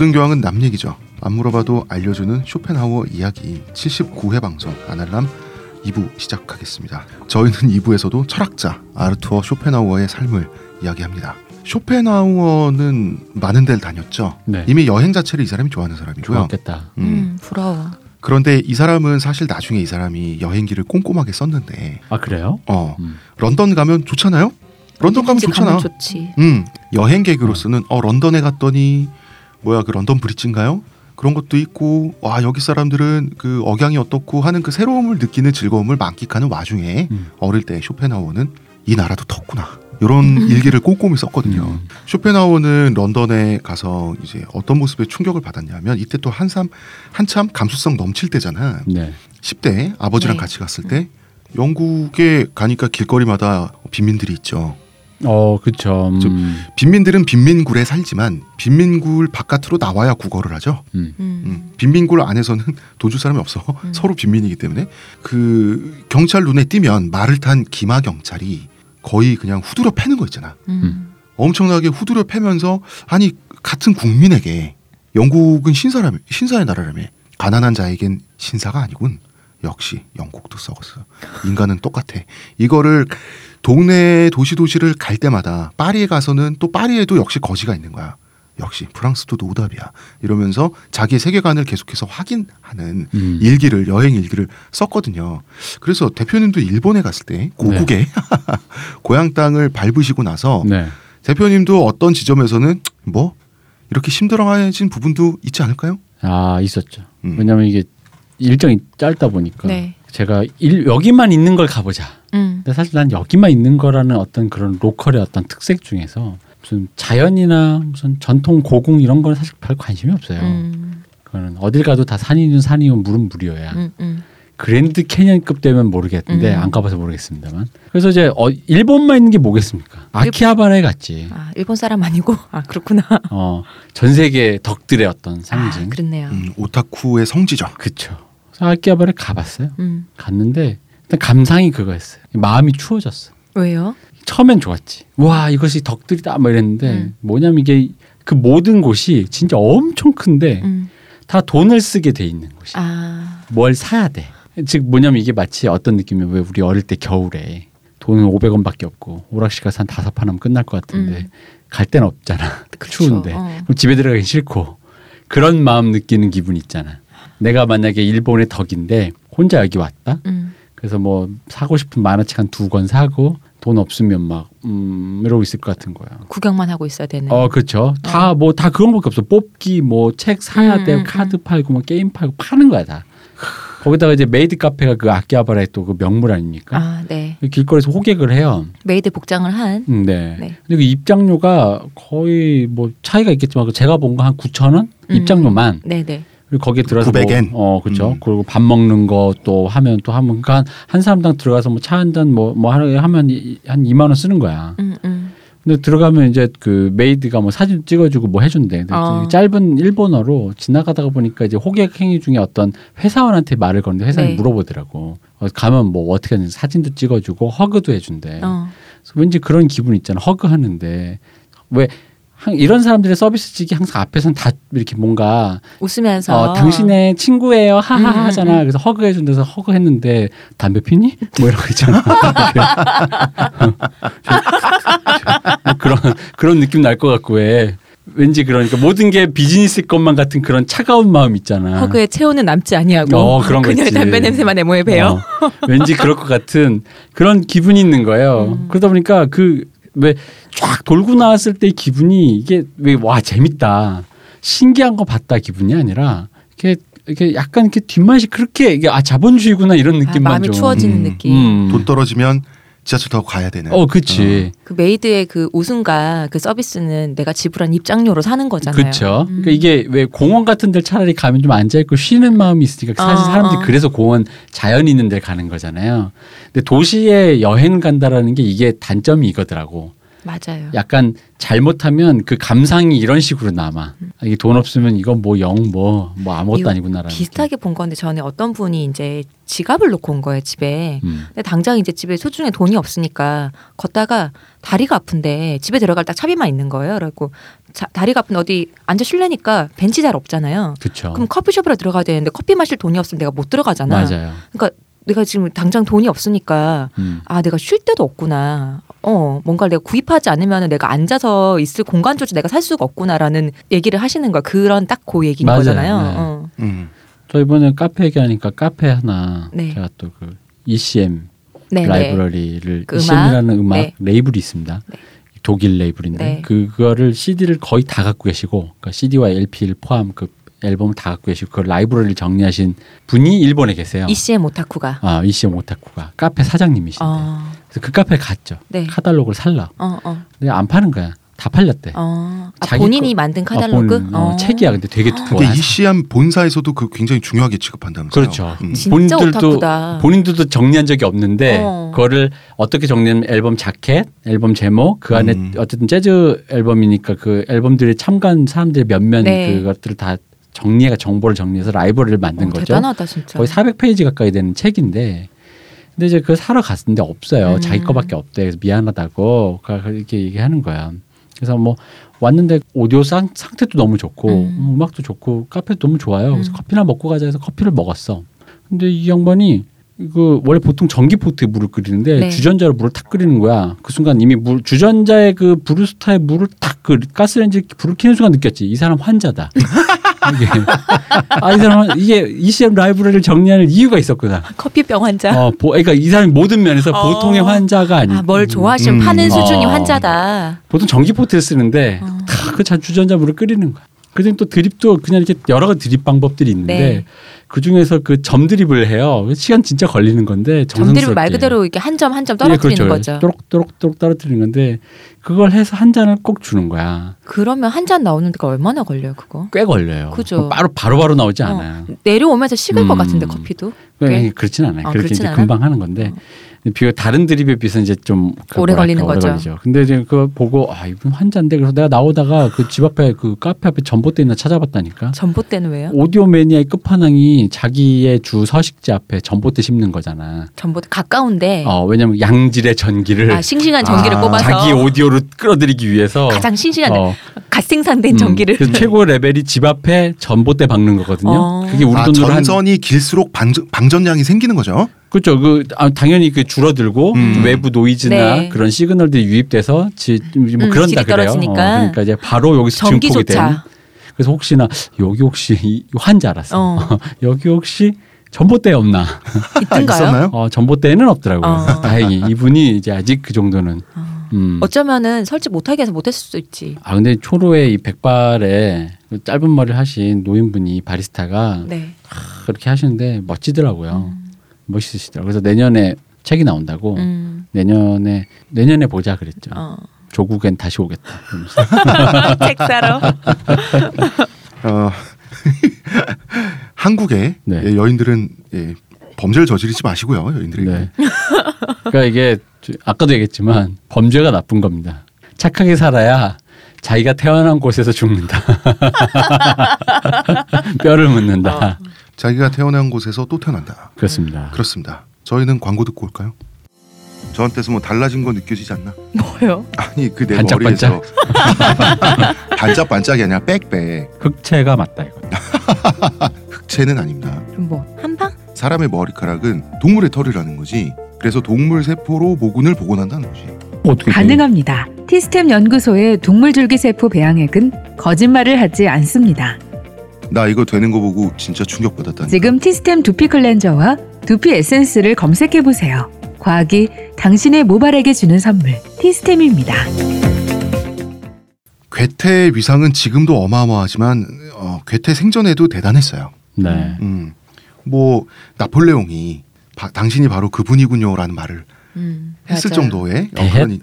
모든 교황은 남 얘기죠. 안 물어봐도 알려주는 쇼펜하우어 이야기 79회 방송 아날람 2부 시작하겠습니다. 저희는 2부에서도 철학자 아르투어 쇼펜하우어의 삶을 이야기합니다. 쇼펜하우어는 많은 데를 다녔죠. 네. 이미 여행 자체를 이 사람이 좋아하는 사람이고요. 좋았겠다. 음. 음, 부러워. 그런데 이 사람은 사실 나중에 이 사람이 여행기를 꼼꼼하게 썼는데 아 그래요? 어 음. 런던 가면 좋잖아요. 런던 가면 좋잖아. 좋지. 음 여행객으로서는 어 런던에 갔더니 뭐야 그 런던 브릿지인가요? 그런 것도 있고 와 여기 사람들은 그 억양이 어떻고 하는 그 새로움을 느끼는 즐거움을 만끽하는 와중에 음. 어릴 때 쇼펜하우어는 이 나라도 덥구나 이런 일기를 꼼꼼히 썼거든요. 음. 쇼펜하우어는 런던에 가서 이제 어떤 모습에 충격을 받았냐면 이때 또 한참 한참 감수성 넘칠 때잖아. 네. 10대 아버지랑 네. 같이 갔을 때 영국에 가니까 길거리마다 빈민들이 있죠. 어 그쵸. 음. 빈민들은 빈민굴에 살지만 빈민굴 바깥으로 나와야 국어를 하죠. 음. 음. 음, 빈민굴 안에서는 도주 사람이 없어. 음. 서로 빈민이기 때문에 그 경찰 눈에 띄면 말을 탄 기마 경찰이 거의 그냥 후드려 패는 거 있잖아. 음. 엄청나게 후드려 패면서 아니 같은 국민에게 영국은 신사라며 신사의 나라라며 가난한 자에겐 신사가 아니군. 역시 영국도 썩었어. 인간은 똑같아. 이거를 동네 도시 도시를 갈 때마다 파리에 가서는 또 파리에도 역시 거지가 있는 거야. 역시 프랑스도 노답이야. 이러면서 자기의 세계관을 계속해서 확인하는 음. 일기를 여행 일기를 썼거든요. 그래서 대표님도 일본에 갔을 때 고국에 고향 땅을 밟으시고 나서 네. 대표님도 어떤 지점에서는 뭐 이렇게 힘들어진 부분도 있지 않을까요? 아 있었죠. 음. 왜냐면 이게 일정이 짧다 보니까 네. 제가 일, 여기만 있는 걸 가보자. 음. 근데 사실 난 여기만 있는 거라는 어떤 그런 local의 어떤 특색 중에서 무슨 자연이나 무슨 전통 고궁 이런 건 사실 별 관심이 없어요. 음. 그거는 어딜 가도 다 산은 산이요 물은 물이여. 음. 음. 그랜드 캐년급 되면 모르겠는데 음. 안 가봐서 모르겠습니다만. 그래서 이제 어, 일본만 있는 게 뭐겠습니까? 아키하바라에 갔지. 아 일본 사람 아니고 아 그렇구나. 어, 전 세계 덕들의 어떤 상징. 아, 그렇네요. 음, 오타쿠의 성지죠. 그쵸. 그래서 아키하바라에 가봤어요. 음. 갔는데 감상이 그거였어요. 마음이 추워졌어. 왜요? 처음엔 좋았지. 와 이것이 덕들이다 뭐 이랬는데 음. 뭐냐면 이게 그 모든 곳이 진짜 엄청 큰데 음. 다 돈을 쓰게 돼 있는 곳이. 아. 뭘 사야 돼. 즉 뭐냐면 이게 마치 어떤 느낌이면 왜 우리 어릴 때 겨울에 돈은 500원밖에 없고 오락실 가서 한 다섯 판 하면 끝날 것 같은데 음. 갈 데는 없잖아. 그쵸. 추운데. 어. 그럼 집에 들어가기 싫고 그런 마음 느끼는 기분 있잖아. 내가 만약에 일본의 덕인데 혼자 여기 왔다. 음. 그래서 뭐 사고 싶은 만화책 한 두 권 사고 돈 없으면 막 음, 이러고 있을 것 같은 거야. 구경만 하고 있어야 되는. 어, 그렇죠. 다뭐다 그런 것밖에 없어. 뽑기 뭐 책 사야 음, 돼. 음, 카드 팔고 뭐 게임 팔고 파는 거야, 다. 거기다가 이제 메이드 카페가 그 아키하바라의 또 그 명물 아닙니까? 아 네. 길거리에서 호객을 해요. 메이드 복장을 한. 음, 네. 네. 근데 그 입장료가 거의 뭐 차이가 있겠지만 그 제가 본 거 한 9천 원 음. 입장료만. 네 네. 거기에 들어서 900엔. 뭐, 어, 그렇죠. 음. 그리고 밥 먹는 거 또 하면 또 하면 그러니까 한, 한 사람당 들어가서 뭐 차 한 잔 뭐뭐 하루에 하면 이- 한 2만 원 쓰는 거야. 음. 음. 근데 들어가면 이제 그 maid가 뭐 사진 찍어주고 뭐 해준대. 근데 어. 짧은 일본어로 지나가다가 보니까 이제 호객 행위 중에 어떤 회사원한테 말을 거는데 회사원이 네. 물어보더라고. 어, 가면 뭐 어떻게 하는지 사진도 찍어주고 hug도 해준대. 어. 그래서 왠지 그런 기분 있잖아. hug 하는데 왜 한- 이런 사람들의 서비스직이 항상 앞에서는 다 이렇게 뭔가 웃으면서. 어, 당신의 친구예요 하하 음, 음, 하잖아. 음. 그래서 허그해 준 데서 허그 했는데 담배 피니? 뭐 이런 거 있잖아. 그런 그런 느낌 날 것 같고 왜 왠지 그러니까 모든 게 비즈니스 것만 같은 그런 차가운 마음 있잖아. 허그의 체온은 남지 아니하고. 어, 그런 거 그녀의. 담배 냄새만 애모에 배요. 어, 왠지 그럴 것 같은 그런 기분이 있는 거예요. 음. 그러다 보니까 그 왜 쫙 돌고 나왔을 때 기분이 이게 왜 와 재밌다 신기한 거 봤다 기분이 아니라 이렇게 이렇게 약간 이렇게 뒷맛이 그렇게 이게 아 자본주의구나 이런 아, 느낌만 마음이 좀. 추워지는 음. 느낌. 음. 돈 떨어지면 지하철 타고 가야 되는. 어, 그치. 그 maid의 그 웃음과 그 서비스는 내가 지불한 입장료로 사는 거잖아요. 그렇죠. 음. 그러니까 이게 왜 공원 같은 데 차라리 가면 좀 앉아 있고 쉬는 마음이 있으니까 사실 어, 사람들이 어. 그래서 공원 자연 있는 데 가는 거잖아요. 근데 도시에 여행 간다라는 게 이게 단점이 이거더라고. 맞아요. 약간 잘못하면 그 감상이 이런 식으로 남아. 아, 이게 돈 없으면 이건 뭐영 뭐 뭐 아무것도 아니구나라는. 비슷하게 본 건데 전에 어떤 분이 이제 지갑을 놓고 온 거예요 집에. 음. 근데 당장 이제 집에 소중에 돈이 없으니까 걷다가 다리가 아픈데 집에 들어갈 딱 차비만 있는 거예요. 그래갖고 자, 다리가 아픈데 어디 앉아 쉴래니까 벤치 잘 없잖아요. 그렇죠. 그럼 커피숍으로 들어가야 되는데 커피 마실 돈이 없으면 내가 못 들어가잖아. 맞아요. 그러니까 내가 지금 당장 돈이 없으니까 음. 아 내가 쉴 데도 없구나. 어 뭔가를 내가 구입하지 않으면 내가 앉아서 있을 공간조차 내가 살 수가 없구나라는 얘기를 하시는 거야. 그런 딱 그 얘기인 맞아요. 거잖아요. 네. 어. 음. 저 이번에 카페 얘기하니까 카페 하나 네. 제가 또 그 ECM 네, 네. 라이브러리를 그 ECM이라는 음악, 네. 레이블이 있습니다. 네. 독일 레이블인데 네. 그거를 CD를 거의 다 갖고 계시고 그러니까 CD와 LP를 포함 그 앨범을 다 갖고 계시고 그 라이브러리를 정리하신 분이 일본에 계세요. ECM 오타쿠가. 아 ECM 오타쿠가 카페 사장님이신데 어. 그래서 그 카페 갔죠. 네. 카탈로그를 살라. 어, 어, 근데 안 파는 거야. 다 팔렸대. 어. 아, 본인이 거- 만든 아, 카탈로그? 본, 어, 책이야. 근데 되게 두꺼워. 그게 이시안 본사에서도 그 굉장히 중요하게 취급한다면서요. 그렇죠. 음. 진짜 오타쿠다. 본인들도 정리한 적이 없는데 어. 그거를 어떻게 정리하면 앨범 자켓, 앨범 제목 그 안에 음. 어쨌든 재즈 앨범이니까 그 앨범들이 참가한 사람들의 몇몇 네. 그것들을 다 정리해가 정보를 정리해서 라이브러리를 만든 어, 거죠. 대단하다 진짜. 거의 400페이지 가까이 되는 책인데 근데 이제 그걸 사러 갔는데 없어요. 음. 자기 거밖에 없대. 그래서 미안하다고 그렇게 얘기하는 거야. 그래서 뭐 왔는데 오디오 상, 상태도 너무 좋고 음. 음. 악도 좋고 카페도 너무 좋아요. 그래서 음. 커피나 먹고 가자 해서 커피를 먹었어. 근데 이 양반이 그 원래 보통 전기 포트에 물을 끓이는데 네. 주전자로 물을 탁 끓이는 거야. 그 순간 이미 물 주전자에 그 브루스타에 물을 탁 그 가스레인지 불을 켜는 순간 느꼈지. 이 사람 환자다. 이게 아, 이 사람 이게 ECM 라이브러리를 정리하는 이유가 있었구나. 커피병 환자. 어, 보, 그러니까 이 사람이 모든 면에서 어. 보통의 환자가 아니. 아, 뭘 좋아하시면 음. 파는 수준이 어. 환자다. 보통 전기 포트를 쓰는데 어. 다그 주전자 물을 끓이는 거야. 그중에 또 드립도 그냥 이렇게 여러 가지 드립 방법들이 있는데 네. 그 중에서 그 점 드립을 해요. 시간 진짜 걸리는 건데 점들을 말 정성스럽게. 그대로 이렇게 한 점 한점 예, 떨어뜨리는 그렇죠. 거죠. 또록또록또록 떨어뜨리는 건데 그걸 해서 한 잔을 꼭 주는 거야. 그러면 한 잔 나오는 데가 얼마나 걸려요, 그거? 꽤 걸려요. 그죠. 바로 바로 바로 나오지 어, 않아요. 내려오면서 식을 것 음. 같은데 커피도. 꽤 꽤? 그렇진 않아요. 어, 그렇게 그렇진 이제 않아? 금방 하는 건데 비교 다른 드립에 비해서 이제 좀그 오래 걸리는 오래 거죠. 걸리죠. 근데 이제 그거 보고 아 이분 환자인데 그래서 내가 나오다가 그 집 앞에 그 카페 앞에 전봇대 있나 찾아봤다니까. 전봇대는 왜요? 오디오 매니아의 끝판왕이 자기의 주 서식지 앞에 전봇대 심는 거잖아. 전봇대 가까운데 어 왜냐면 양질의 전기를 아 싱싱한 전기를 아, 뽑아서 자기 오디오로 끌어들이기 위해서 가장 싱싱한 어, 갓 생산된 음, 전기를 최고 레벨이 집 앞에 전봇대 박는 거거든요. 어. 그게 우리 아, 돈으로 한 전선이 길수록 방전, 방전량이 생기는 거죠. 그렇죠. 그 아, 당연히 그 줄어들고 음. 외부 노이즈나 네. 그런 시그널들이 유입돼서 지, 뭐 음, 그런다 그래요. 떨어지니까. 그러니까 이제 바로 여기서 증폭이 된. 그래서 혹시나 여기 혹시 이 환자라서 어. 여기 혹시 전봇대 없나? 있던가요? 있었나요? 어, 전봇대는 없더라고요. 어. 다행히 이분이 이제 아직 그 정도는. 어. 음. 어쩌면은 설치 못하게 해서 못했을 수도 있지. 아 근데 초로에 이 백발에 그 짧은 머리를 하신 노인분이 바리스타가 네. 그렇게 하시는데 멋지더라고요. 음. 멋있으시더라고요. 그래서 내년에 책이 나온다고 음. 내년에 내년에 보자 그랬죠. 어. 조국엔 다시 오겠다. 책 사러. 어, 한국의 네. 예, 여인들은 예, 범죄를 저지르지 마시고요. 여인들에게. 네. 그러니까 이게 저- 아까도 얘기했지만 범죄가 나쁜 겁니다. 착하게 살아야 자기가 태어난 곳에서 죽는다. 뼈를 묻는다. 자기가 태어난 곳에서 또 태어난다. 그렇습니다. 그렇습니다. 저희는 광고 듣고 올까요? 저한테서 뭐 달라진 거 느껴지지 않나? 뭐요? 아니 그내 반짝반짝. 머리에서 반짝반짝이 아니라 빽빽 흑채가 맞다 이거. 흑채는 아닙니다. 그럼 뭐 한방? 사람의 머리카락은 동물의 털이라는 거지. 그래서 동물 세포로 모근을 복원한다는 거지. 어떻게 가능합니다. 티스템 연구소의 동물 줄기세포 배양액은 거짓말을 하지 않습니다. 나 이거 되는 거 보고 진짜 충격받았다니. 지금 티스템 두피 클렌저와 두피 에센스를 검색해 보세요. 과학이 당신의 모발에게 주는 선물 티스템입니다. 괴테의 위상은 지금도 어마어마하지만 어, 괴테 생전에도 대단했어요. 네. 음, 뭐 나폴레옹이 바- 당신이 바로 그분이군요라는 말을 음. 했을 맞아요. 정도의 어? 그런 이-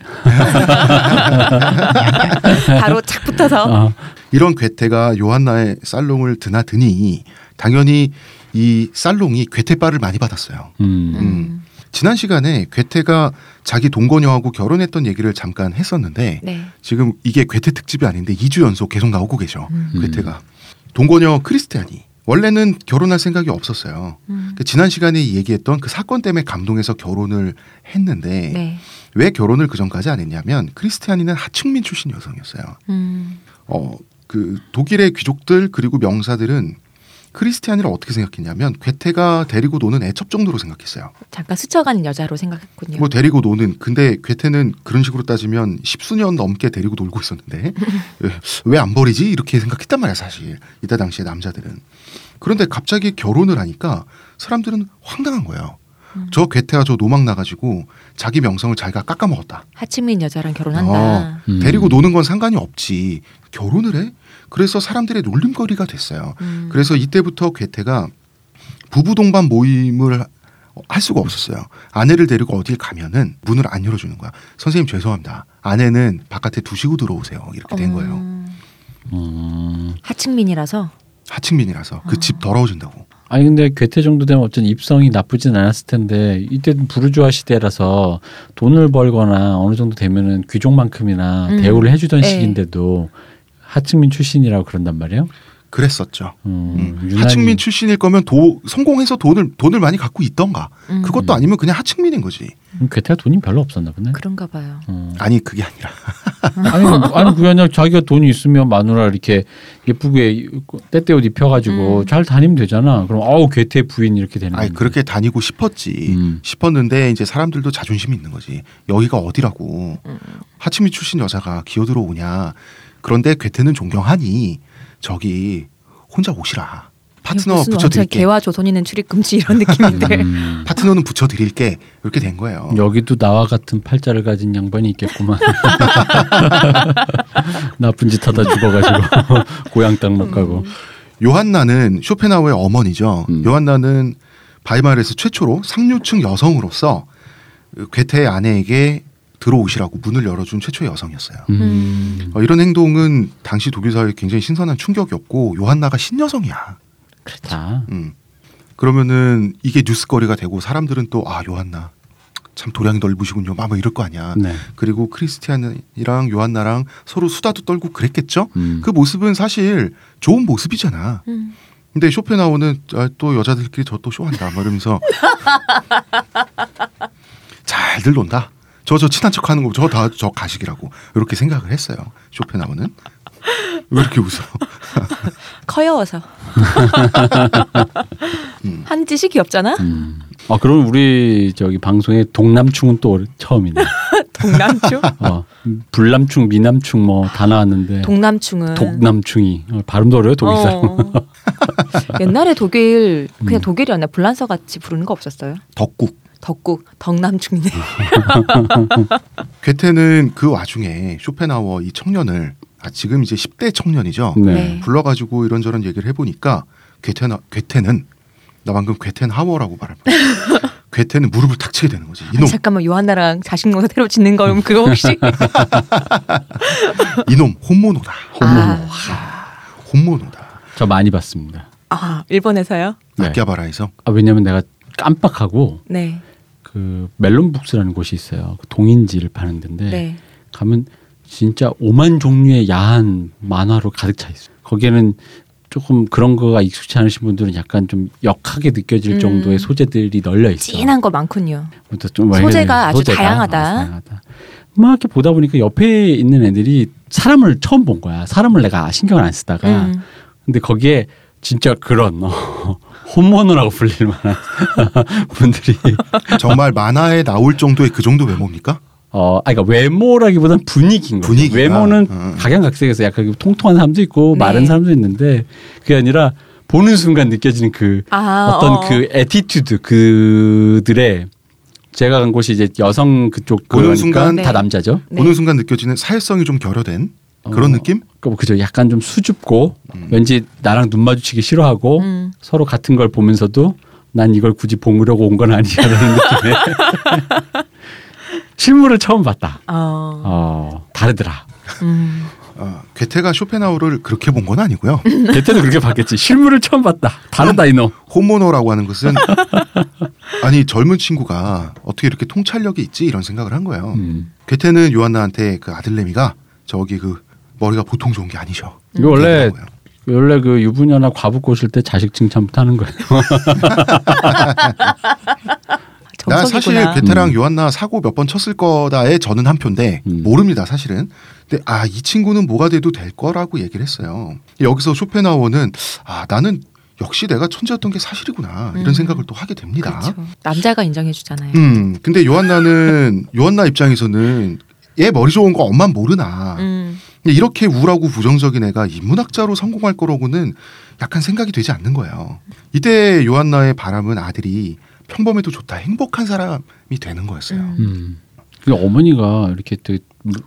바로 착 붙어서 어, 이런 괴테가 요한나의 살롱을 드나드니 당연히 이 살롱이 괴테빨을 많이 받았어요. 음. 음. 지난 시간에 괴테가 자기 동거녀하고 결혼했던 얘기를 잠깐 했었는데 네. 지금 이게 괴테 특집이 아닌데 2주 연속 계속 나오고 계셔. 음. 괴테가 동거녀 크리스티안이 원래는 결혼할 생각이 없었어요. 음. 그 지난 시간에 얘기했던 그 사건 때문에 감동해서 결혼을 했는데 네. 왜 결혼을 그 전까지 안 했냐면 크리스티안이는 하층민 출신 여성이었어요. 음. 어 그 독일의 귀족들 그리고 명사들은 크리스티안이를 어떻게 생각했냐면 괴테가 데리고 노는 애첩 정도로 생각했어요. 잠깐 스쳐가는 여자로 생각했군요. 뭐 데리고 노는 근데 괴테는 그런 식으로 따지면 십수년 넘게 데리고 놀고 있었는데 왜 안 버리지 이렇게 생각했단 말이야 사실 이때 당시에 남자들은 그런데 갑자기 결혼을 하니까 사람들은 황당한 거예요. 음. 저 괴테가 저 노망 나가지고 자기 명성을 자기가 깎아먹었다. 하층민 여자랑 결혼한다. 어, 음. 데리고 노는 건 상관이 없지. 결혼을 해? 그래서 사람들의 놀림거리가 됐어요. 음. 그래서 이때부터 괴테가 부부 동반 모임을 할 수가 없었어요. 아내를 데리고 어딜 가면은 문을 안 열어주는 거야. 선생님 죄송합니다. 아내는 바깥에 두시고 들어오세요. 이렇게 된 거예요. 음. 음. 하층민이라서 하층민이라서 그 집 더러워진다고. 아니 근데 괴테 정도 되면 어쨌든 입성이 나쁘진 않았을 텐데 이때는 부르주아 시대라서 돈을 벌거나 어느 정도 되면은 귀족만큼이나 음. 대우를 해주던 네. 시기인데도 하층민 출신이라고 그런단 말이에요. 그랬었죠. 음, 음. 하층민 출신일 거면 도, 성공해서 돈을 돈을 많이 갖고 있던가. 음. 그것도 아니면 그냥 하층민인 거지. 음, 괴테가 돈이 별로 없었나 보네. 그런가 봐요. 음. 아니 그게 아니라 아니 아니 그게 아니라 자기가 돈이 있으면 마누라 이렇게 예쁘게 때때 옷 입혀가지고 음. 잘 다니면 되잖아. 그럼 아우 괴테 부인 이렇게 되는. 아니 건데. 그렇게 다니고 싶었지 음. 싶었는데 이제 사람들도 자존심이 있는 거지 여기가 어디라고 음. 하치미 출신 여자가 기어 들어오냐 그런데 괴테는 존경하니 저기 혼자 오시라 파트너 붙여드릴게 개와 조선인은 출입 금지 이런 느낌인데. 음. 파트너는 붙여드릴게 이렇게 된 거예요 여기도 나와 같은 팔자를 가진 양반이 있겠구만. 나쁜 짓 하다 죽어가지고 고향 땅 못 가고. 요한나는 쇼펜하우의 어머니죠 음. 요한나는 바이마르에서 최초로 상류층 여성으로서 괴테의 아내에게 들어오시라고 문을 열어준 최초의 여성이었어요 음. 어, 이런 행동은 당시 독일 사회에 굉장히 신선한 충격이었고 요한나가 신여성이야. 그렇다. 음. 그러면은 이게 뉴스거리가 되고 사람들은 또 아 요한나 참 도량이 넓으시군요. 막 뭐 이럴 거 아니야. 네. 그리고 크리스티안이랑 요한나랑 서로 수다도 떨고 그랬겠죠. 음. 그 모습은 사실 좋은 모습이잖아. 음. 근데 쇼펜하우는 아, 또 여자들끼리 저 또 쇼한다. 막 이러면서 잘들 논다. 저 저 친한 척 하는 거 저 다 저 가식이라고 이렇게 생각을 했어요. 쇼펜하우는 왜 이렇게 웃어? 커여워서. 음. 한 짓이 귀엽잖아. 음. 아 그럼 우리 저기 방송에 동남충은 또 처음이네. 동남충. 어, 불남충, 미남충 뭐 다 나왔는데 동남충은 독남충이 어, 발음도 어려요 독일 사람. 어. 옛날에 독일 그냥 음. 독일이었나 불란서 같이 부르는 거 없었어요? 덕국. 덕국 덕남충이네. 괴테는 그 와중에 쇼펜하워 이 청년을 아, 지금 이제 10대 청년이죠. 네. 네. 불러가지고 이런저런 얘기를 해보니까 괴테나 괴테는 나 방금 괴텐 하워라고 말할 뻔. 괴테는 무릎을 탁 치게 되는 거지. 아니, 이놈, 잠깐만 요한나랑 자식 농사 새로 짓는 거 그거 혹시 이놈 혼모노다. 혼모노. 아, 혼모노다. 저 많이 봤습니다. 아 일본에서요? 네. 아키아바라에서 아, 왜냐면 내가 깜빡하고 네. 그 멜론북스라는 곳이 있어요. 그 동인지를 파는 데인데 네. 가면 진짜 오만 종류의 야한 만화로 가득 차 있어요. 거기에는 조금 그런 거가 익숙치 않으신 분들은 약간 좀 역하게 느껴질 음. 정도의 소재들이 널려 있어. 진한 거 많군요. 좀 소재가 아주 소재가 다양하다. 어, 다양하다. 막 이렇게 보다 보니까 옆에 있는 애들이 사람을 처음 본 거야. 사람을 내가 신경을 안 쓰다가 음. 근데 거기에 진짜 그런 어, 혼모노라고 불릴 만한 분들이 정말 만화에 나올 정도의 그 정도 외모입니까? 어, 아, 그러니까 외모라기보다는 분위기인 거죠. 분위기가. 외모는 음. 각양각색에서 약간 통통한 사람도 있고 네. 마른 사람도 있는데 그게 아니라 보는 순간 느껴지는 그 아, 어떤 어. 그 attitude 그들의 제가 간 곳이 이제 여성 그쪽 보는 그러니까 순간 다 네. 남자죠. 네. 보는 순간 느껴지는 사회성이 좀 결여된 그런 어, 느낌? 그 그죠. 약간 좀 수줍고 음. 왠지 나랑 눈 마주치기 싫어하고 음. 서로 같은 걸 보면서도 난 이걸 굳이 보려고 온 건 아니야라는 느낌의 실물을 처음 봤다. 어. 어, 다르더라. 음. 어, 괴테가 쇼펜하우를 그렇게 본 건 아니고요. 그때도 그렇게 봤겠지. 실물을 처음 봤다. 다르다 이놈. 혼모노라고 하는 것은 아니 젊은 친구가 어떻게 이렇게 통찰력이 있지 이런 생각을 한 거예요. 음. 괴테는 요한나한테 그 아들내미가 저기 그 머리가 보통 좋은 게 아니셔. 이거 원래. 원래 그 유부녀나 과부 꼬실 때 자식 칭찬부터 하는 거예요. 나 사실 정석이구나. 괴테랑 요한나 사고 몇 번 쳤을 거다에 저는 한 표인데 음. 모릅니다 사실은. 근데 아 이 친구는 뭐가 돼도 될 거라고 얘기를 했어요. 여기서 쇼펜하우어는 아 나는 역시 내가 천재였던 게 사실이구나 이런 음. 생각을 또 하게 됩니다. 그렇죠. 남자가 인정해 주잖아요. 음 근데 요한나는 요한나 입장에서는 얘 머리 좋은 거 엄만 모르나. 음. 근데 이렇게 우울하고 부정적인 애가 인문학자로 성공할 거라고는 약간 생각이 되지 않는 거예요. 이때 요한나의 바람은 아들이 평범해도 좋다, 행복한 사람이 되는 거였어요. 음. 어머니가 이렇게 또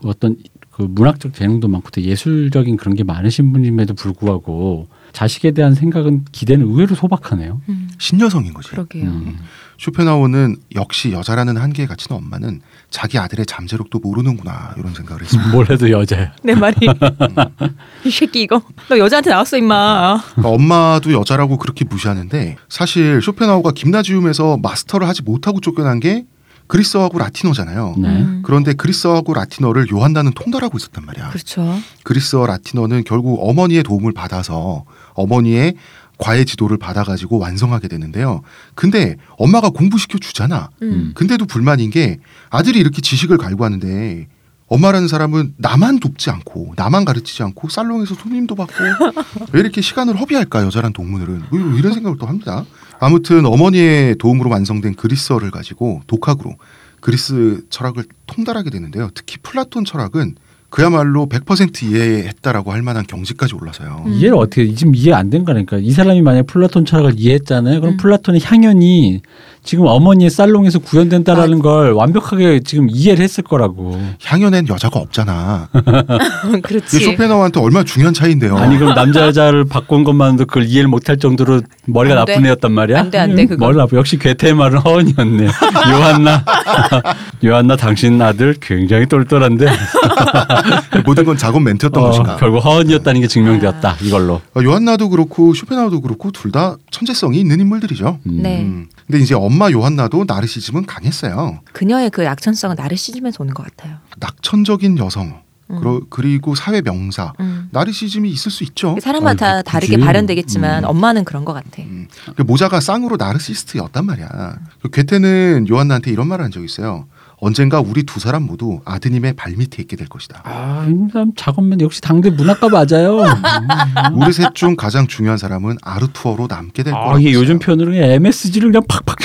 어떤 그 문학적 재능도 많고 또 예술적인 그런 게 많으신 분임에도 불구하고 자식에 대한 생각은 기대는 의외로 소박하네요. 음. 신여성인 거지. 그러게요. 음. 쇼펜하우어는 역시 여자라는 한계에 갇힌 엄마는 자기 아들의 잠재력도 모르는구나 이런 생각을 했습니다. 뭘 해도 여자야. 내 말이 이 새끼 이거 너 여자한테 나왔어 임마. 그러니까 엄마도 여자라고 그렇게 무시하는데 사실 쇼펜하우가 김나지움에서 마스터를 하지 못하고 쫓겨난 게 그리스어하고 라틴어잖아요. 네. 음. 그런데 그리스어하고 라틴어를 요한나는 통달하고 있었단 말이야. 그렇죠. 그리스어 라틴어는 결국 어머니의 도움을 받아서 어머니의 과외 지도를 받아가지고 완성하게 되는데요. 근데 엄마가 공부시켜 주잖아. 음. 근데도 불만인 게 아들이 이렇게 지식을 갈구하는데 엄마라는 사람은 나만 돕지 않고 나만 가르치지 않고 살롱에서 손님도 받고 왜 이렇게 시간을 허비할까 여자란 동물은 뭐 이런 생각을 또 합니다. 아무튼 어머니의 도움으로 완성된 그리스어를 가지고 독학으로 그리스 철학을 통달하게 되는데요. 특히 플라톤 철학은 그야말로 100% 이해했다라고 할 만한 경지까지 올라서요. 음. 이해를 어떻게 지금 이해 안 된 거니까 이 사람이 만약 플라톤 철학을 이해했잖아요. 그럼 음. 플라톤의 향연이 지금 어머니의 살롱에서 구현된다라는 걸 완벽하게 지금 이해를 했을 거라고. 향연엔 여자가 없잖아. 그렇지. 쇼펜하우어한테 얼마나 중요한 차이인데요. 아니 그럼 남자 여자를 바꾼 것만도 그걸 이해를 못할 정도로 머리가. 나쁜 애였단 말이야? 안 돼, 안 돼, 그건. 머리 나쁘. 역시 괴테의 말은 허언이었네. 요한나, 요한나 당신 아들 굉장히 똘똘한데 모든 건 작업 멘트였던 어, 것인가. 결국 허언이었다는 게 증명되었다. 이걸로. 어, 요한나도 그렇고 쇼펜하우도 그렇고 둘 다 천재성이 있는 인물들이죠. 음. 네. 음. 근데 이제 엄마 요한나도 나르시즘은 강했어요. 그녀의 그 약천성은 나를 씻으면서 오는 것 같아요. 낙천적인 여성, 음. 그리고 사회 명사. 음. 나르시즘이 있을 수 있죠. 사람마다 아이, 다르게 그치. 발현되겠지만 음. 엄마는 그런 것 같아. 음. 그 모자가 쌍으로 나르시스트였단 말이야. 그 괴테는 요한나한테 이런 말을 한 적이 있어요. 언젠가 우리 두 사람 모두 아드님의 발밑에 있게 될 것이다. 아, 이 사람 작업면 역시 당대 문학가 맞아요. 음. 우리 셋 중 가장 중요한 사람은 아르투어로 남게 될 아, 거라고. 이게. 요즘 표현으로 MSG를 그냥 팍팍.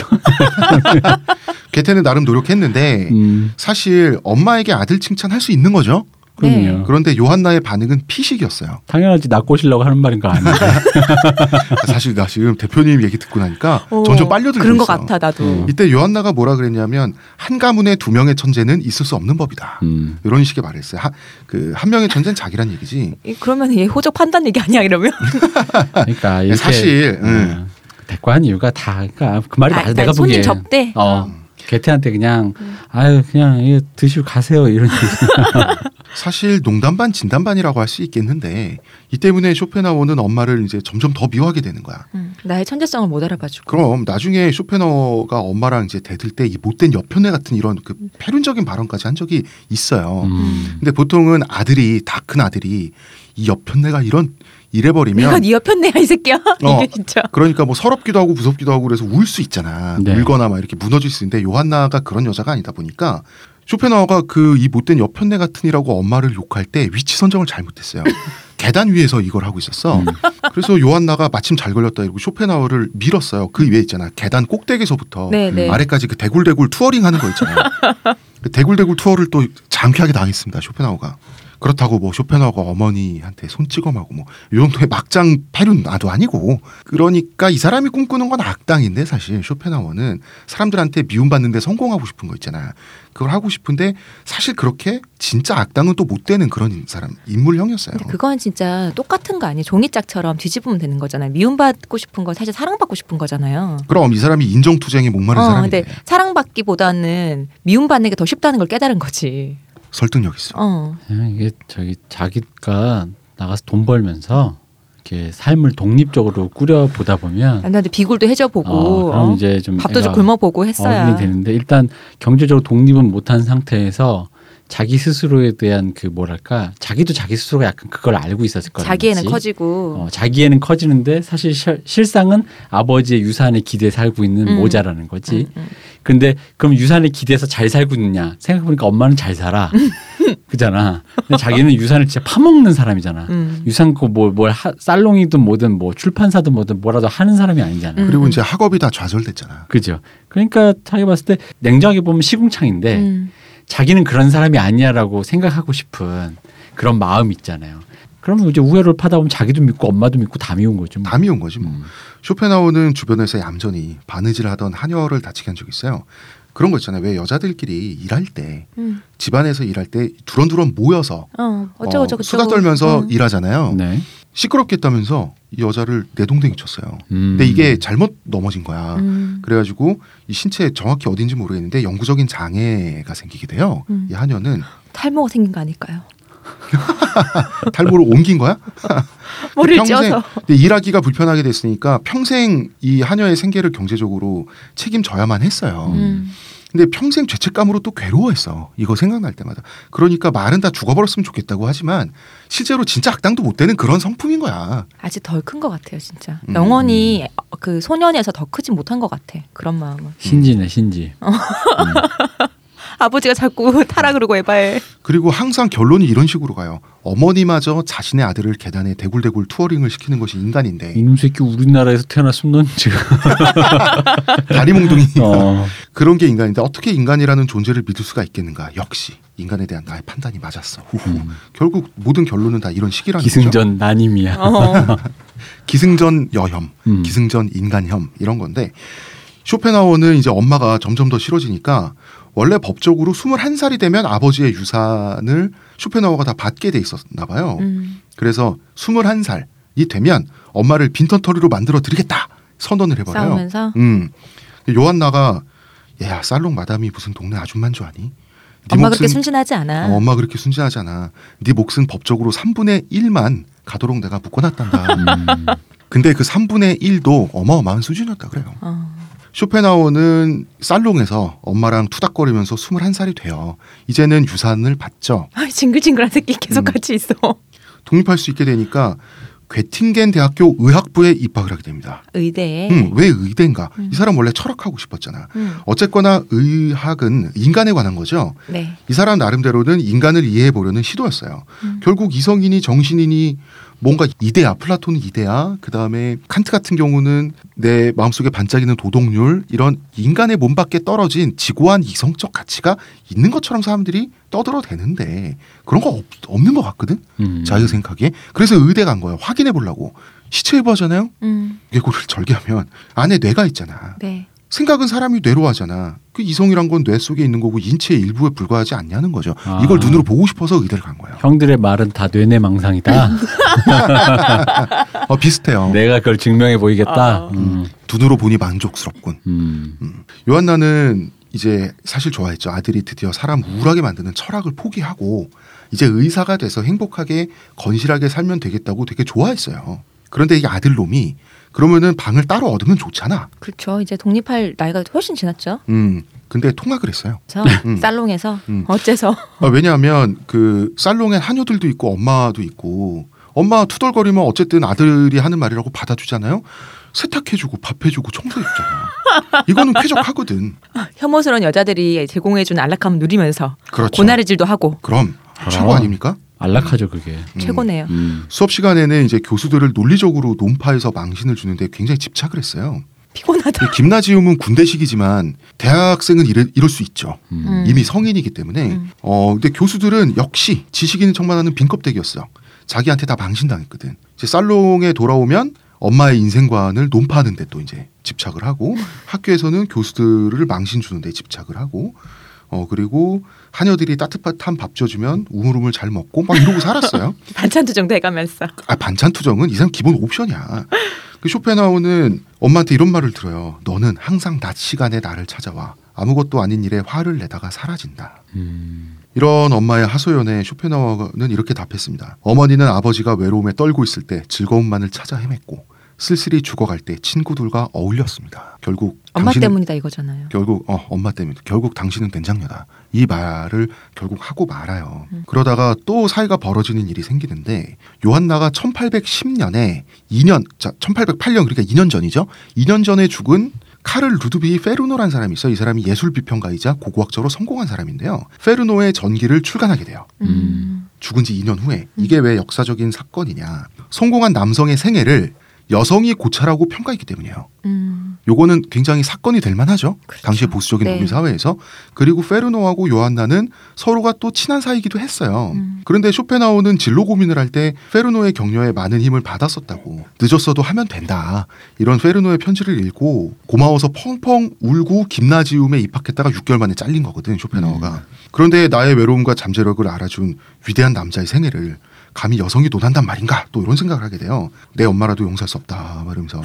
괴테는 나름 노력했는데 음, 사실 엄마에게 아들 칭찬할 수 있는 거죠. 그럼요. 네. 그런데 요한나의 반응은 피식이었어요. 당연하지 나 꼬시려고 하는 말인 거 아닌데. 사실 나 지금 대표님 얘기 듣고 나니까 어, 점점 빨려들고 그런 있어. 것 같아 나도. 음. 이때 요한나가 뭐라 그랬냐면 한 가문에 두 명의 천재는 있을 수 없는 법이다. 음. 이런 식의 말을 했어요. 그한 명의 천재는 자기란 얘기지. 이- 그러면 얘 호적 판단 얘기 아니야 이러면? 그러니까 이렇게 사실, 응. 음, 대꾸한 이유가 다 그러니까 그 말이 맞아. 내가 손님 보기에. 접대. 어. 개태한테 그냥 음. 아유 그냥 이거 드시고 가세요 이런. 사실 농담 반 진담 반이라고 할 수 있겠는데 이 때문에 쇼펜하우어는 엄마를 이제 점점 더 미워하게 되는 거야. 음, 나의 천재성을 못 알아봐주고. 그럼 나중에 쇼펜하우어가 엄마랑 이제 대들 때 이 못된 여편네 같은 이런 그 패륜적인 발언까지 한 적이 있어요. 음. 근데 보통은 아들이 다 큰 아들이 이 여편네가 이런 이래버리면 네 여편네야 이 새끼야. 어. 진짜. 그러니까 뭐 서럽기도 하고 무섭기도 하고 그래서 울 수 있잖아. 네. 울거나 막 이렇게 무너질 수 있는데 요한나가 그런 여자가 아니다 보니까 쇼펜하우어가 그 이 못된 여편네 같은이라고 엄마를 욕할 때 위치 선정을 잘못했어요. 계단 위에서 이걸 하고 있었어. 음. 그래서 요한나가 마침 잘 걸렸다 이러고 쇼펜하우어를 밀었어요. 그 위에 있잖아. 계단 꼭대기서부터 네, 네. 아래까지 그 대굴대굴 touring 하는 거 있잖아요. 그 대굴대굴 투어를 또 장쾌하게 당했습니다. 쇼펜하우가. 그렇다고 뭐 쇼펜하우가 어머니한테 손찌검하고 뭐 이 정도의 막장 패륜 나도 아니고 그러니까 이 사람이 꿈꾸는 건 악당인데 사실 쇼펜하우는 사람들한테 미움받는데 성공하고 싶은 거 있잖아. 그걸 하고 싶은데 사실 그렇게 진짜 악당은 또 못 되는 그런 사람 인물형이었어요. 그건 진짜 똑같은 거 아니에요? 종이짝처럼 뒤집으면 되는 거잖아요. 미움받고 싶은 건 사실 사랑받고 싶은 거잖아요. 그럼 이 사람이 인정투쟁에 목마른 어, 사람인데 사랑받기보다는 미움받는 게 더 쉽다는 걸 깨달은 거지. 설득력 있어. 어. 이게 저기 자기가 나가서 돈 벌면서 이렇게 삶을 독립적으로 꾸려 보다 보면 남자한테 비굴도 해줘보고 어, 그럼 어? 이제 좀 밥도 좀 굶어보고 했어야. 어른이 되는데 일단 경제적으로 독립은 못한 상태에서 자기 스스로에 대한 그 뭐랄까 자기도 자기 스스로가 약간 그걸 알고 있었을 거라는 자기애는 거지. 커지고 어, 자기애는 커지는데 사실 실- 실상은 아버지의 유산에 기대에 살고 있는 음. 모자라는 거지. 음, 음. 근데 그럼 유산에 기대서 잘 살고 있느냐? 생각해보니까 엄마는 잘 살아. 그잖아. 근데 자기는 유산을 진짜 파먹는 사람이잖아. 음. 유산 그뭐뭘 살롱이든 뭐든 뭐 출판사든 뭐든 뭐라도 하는 사람이 아니잖아. 음. 그리고 이제 학업이 다 좌절됐잖아. 그죠. 그러니까 자기 봤을 때 냉정하게 보면 시궁창인데 음. 자기는 그런 사람이 아니야라고 생각하고 싶은 그런 마음이 있잖아요. 그러면 이제 우열을 파다 보면 자기도 믿고 엄마도 믿고 다 미운 거죠. 뭐. 다 미운 거지 뭐. 음. 쇼펜하우는 주변에서 얌전히 바느질 하던 하녀를 다치게 한 적이 있어요. 그런 거 있잖아요. 왜 여자들끼리 일할 때 음. 집안에서 일할 때 두런두런 모여서 어, 어쩌고 어, 저쩌고 수다 떨면서 어. 일하잖아요. 네. 시끄럽겠다면서 이 여자를 내동댕이 쳤어요. 음. 근데 이게 잘못 넘어진 거야. 음. 그래가지고 이 신체 정확히 어딘지 모르겠는데 영구적인 장애가 생기게 돼요. 음. 이 하녀는 탈모가 생긴 거 아닐까요? 탈모를 옮긴 거야? 머리를 평생- 쪄서. 근데 일하기가 불편하게 됐으니까 평생 이 하녀의 생계를 경제적으로 책임져야만 했어요. 음. 근데 평생 죄책감으로 또 괴로워했어. 이거 생각날 때마다. 그러니까 말은 다 죽어버렸으면 좋겠다고 하지만 실제로 진짜 악당도 못 되는 그런 성품인 거야. 아직 덜 큰 것 같아요, 진짜. 음. 영원히 그 소년에서 더 크지 못한 것 같아. 그런 마음은. 신지네 신지. 아버지가 자꾸 타라 그러고 에바에. 그리고 항상 결론이 이런 식으로 가요. 어머니마저 자신의 아들을 계단에 대굴대굴 touring을 시키는 것이 인간인데 이놈 새끼 우리나라에서 태어났으면 넌 지금 다리 몽둥이 어. 그런 게 인간인데 어떻게 인간이라는 존재를 믿을 수가 있겠는가? 역시 인간에 대한 나의 판단이 맞았어. 후후. 음. 결국 모든 결론은 다 이런 식이라는 거죠. 기승전 나님이야. 어. 기승전 여혐, 음. 기승전 인간혐 이런 건데 쇼펜하우어는 이제 엄마가 점점 더 싫어지니까 원래 법적으로 21살이 되면 아버지의 유산을 쇼펜하우어가 다 받게 돼 있었나 봐요. 음. 그래서 21살이 되면 엄마를 빈턴터리로 만들어 드리겠다 선언을 해버려요. 싸우면서 음. 요한나가 야 살롱 마담이 무슨 동네 아줌마인 줄 아니? 네 엄마 그렇게 순진하지 않아. 어, 엄마 그렇게 순진하잖아. 네 몫은 법적으로 3분의 1만 가도록 내가 묶어놨단다. 음. 근데 그 3분의 1도 어마어마한 수준이었다 그래요. 어. 쇼펜하우어는 살롱에서 엄마랑 투닥거리면서 21살이 돼요. 이제는 유산을 받죠. 아이, 징글징글한 새끼 계속 음. 같이 있어. 독립할 수 있게 되니까 괴팅겐 대학교 의학부에 입학을 하게 됩니다. 의대에. 음, 왜 의대인가? 음. 이 사람 원래 철학하고 싶었잖아. 음. 어쨌거나 의학은 인간에 관한 거죠. 네. 이 사람 나름대로는 인간을 이해해 보려는 시도였어요. 음. 결국 이성인이 정신인이 뭔가 이데아, 플라톤은 이데아, 그 다음에 칸트 같은 경우는 내 마음속에 반짝이는 도덕률 이런 인간의 몸 밖에 떨어진 지고한 이성적 가치가 있는 것처럼 사람들이 떠들어대는데 그런 거 없, 없는 것 같거든. 음. 자기가 생각에. 그래서 의대 간 거예요. 확인해 보려고. 시체 해부하잖아요. 음. 개구를 절개하면 안에 뇌가 있잖아. 네. 생각은 사람이 뇌로 하잖아. 그 이성이란 건 뇌 속에 있는 거고 인체의 일부에 불과하지 않냐는 거죠. 아. 이걸 눈으로 보고 싶어서 의대를 간 거예요. 형들의 말은 다 뇌내 망상이다. 어, 비슷해요. 내가 그걸 증명해 보이겠다. 어. 음. 눈으로 보니 만족스럽군. 음. 요한나는 이제 사실 좋아했죠. 아들이 드디어 사람 우울하게 만드는 철학을 포기하고 이제 의사가 돼서 행복하게 건실하게 살면 되겠다고 되게 좋아했어요. 그런데 이 아들 놈이 그러면은 방을 따로 얻으면 좋잖아. 그렇죠. 이제 독립할 나이가 훨씬 지났죠. 음. 근데 통학을 했어요. 그래서 음. 살롱에서 음. 어째서 아, 왜냐하면 그 살롱엔 하녀들도 있고 엄마도 있고 엄마 투덜거리면 어쨌든 아들이 하는 말이라고 받아주잖아요. 세탁해주고 밥해주고 청소해주잖아. 이거는 쾌적하거든. 혐오스러운 여자들이 제공해준 안락함을 누리면서 그렇죠. 고나리질도 하고 그럼. 최고 아닙니까? 안락하죠 그게. 음. 최고네요. 음. 수업 시간에는 이제 교수들을 논리적으로 논파해서 망신을 주는데 굉장히 집착을 했어요. 피곤하다. 이 김나지움은 군대식이지만 대학생은 이럴, 이럴 수 있죠. 음. 음. 이미 성인이기 때문에 음. 어 근데 교수들은 역시 지식인을 청만하는 빈껍데기였어. 자기한테 다 망신당했거든. 이제 살롱에 돌아오면 엄마의 인생관을 논파하는데 또 이제 집착을 하고 학교에서는 교수들을 망신 주는데 집착을 하고 어 그리고 하녀들이 따뜻한 밥 줘주면 우물우물 잘 먹고 막 이러고 살았어요. 반찬 투정도 해가면서. 아 반찬 투정은 이 사람 기본 옵션이야. 그 쇼펜하우는 엄마한테 이런 말을 들어요. 너는 항상 낮 시간에 나를 찾아와 아무것도 아닌 일에 화를 내다가 사라진다. 음. 이런 엄마의 하소연에 쇼펜하우어는 이렇게 답했습니다. 어머니는 아버지가 외로움에 떨고 있을 때 즐거움만을 찾아 헤맸고 쓸쓸히 죽어갈 때 친구들과 어울렸습니다. 결국 엄마 당신은- 때문이다 이거잖아요. 결국 어 엄마 때문에 결국 당신은 된장녀다 이 말을 결국 하고 말아요. 음. 그러다가 또 사이가 벌어지는 일이 생기는데 요한나가 1810년에 2년 자 1808년 그러니까 2년 전이죠. 2년 전에 죽은 카를 루드비 페르노라는 사람이 있어. 이 사람이 예술 비평가이자 고고학자로 성공한 사람인데요. 페르노의 전기를 출간하게 돼요. 음. 죽은 지 2년 후에 이게 왜 역사적인 사건이냐? 성공한 남성의 생애를 여성이 고찰하고 평가했기 때문이에요. 음. 요거는 굉장히 사건이 될 만하죠. 그렇죠. 당시의 보수적인 네. 노미 사회에서. 그리고 페르노하고 요한나는 서로가 또 친한 사이기도 했어요. 음. 그런데 쇼펜하우는 진로 고민을 할 때 페르노의 격려에 많은 힘을 받았었다고. 늦었어도 하면 된다. 이런 페르노의 편지를 읽고 고마워서 펑펑 울고 김나지움에 입학했다가 6개월 만에 잘린 거거든 쇼펜하우가. 그런데 나의 외로움과 잠재력을 알아준 위대한 남자의 생애를 감히 여성이 논한단 말인가 또 이런 생각을 하게 돼요. 내 엄마라도 용서할 수 없다 말하면서.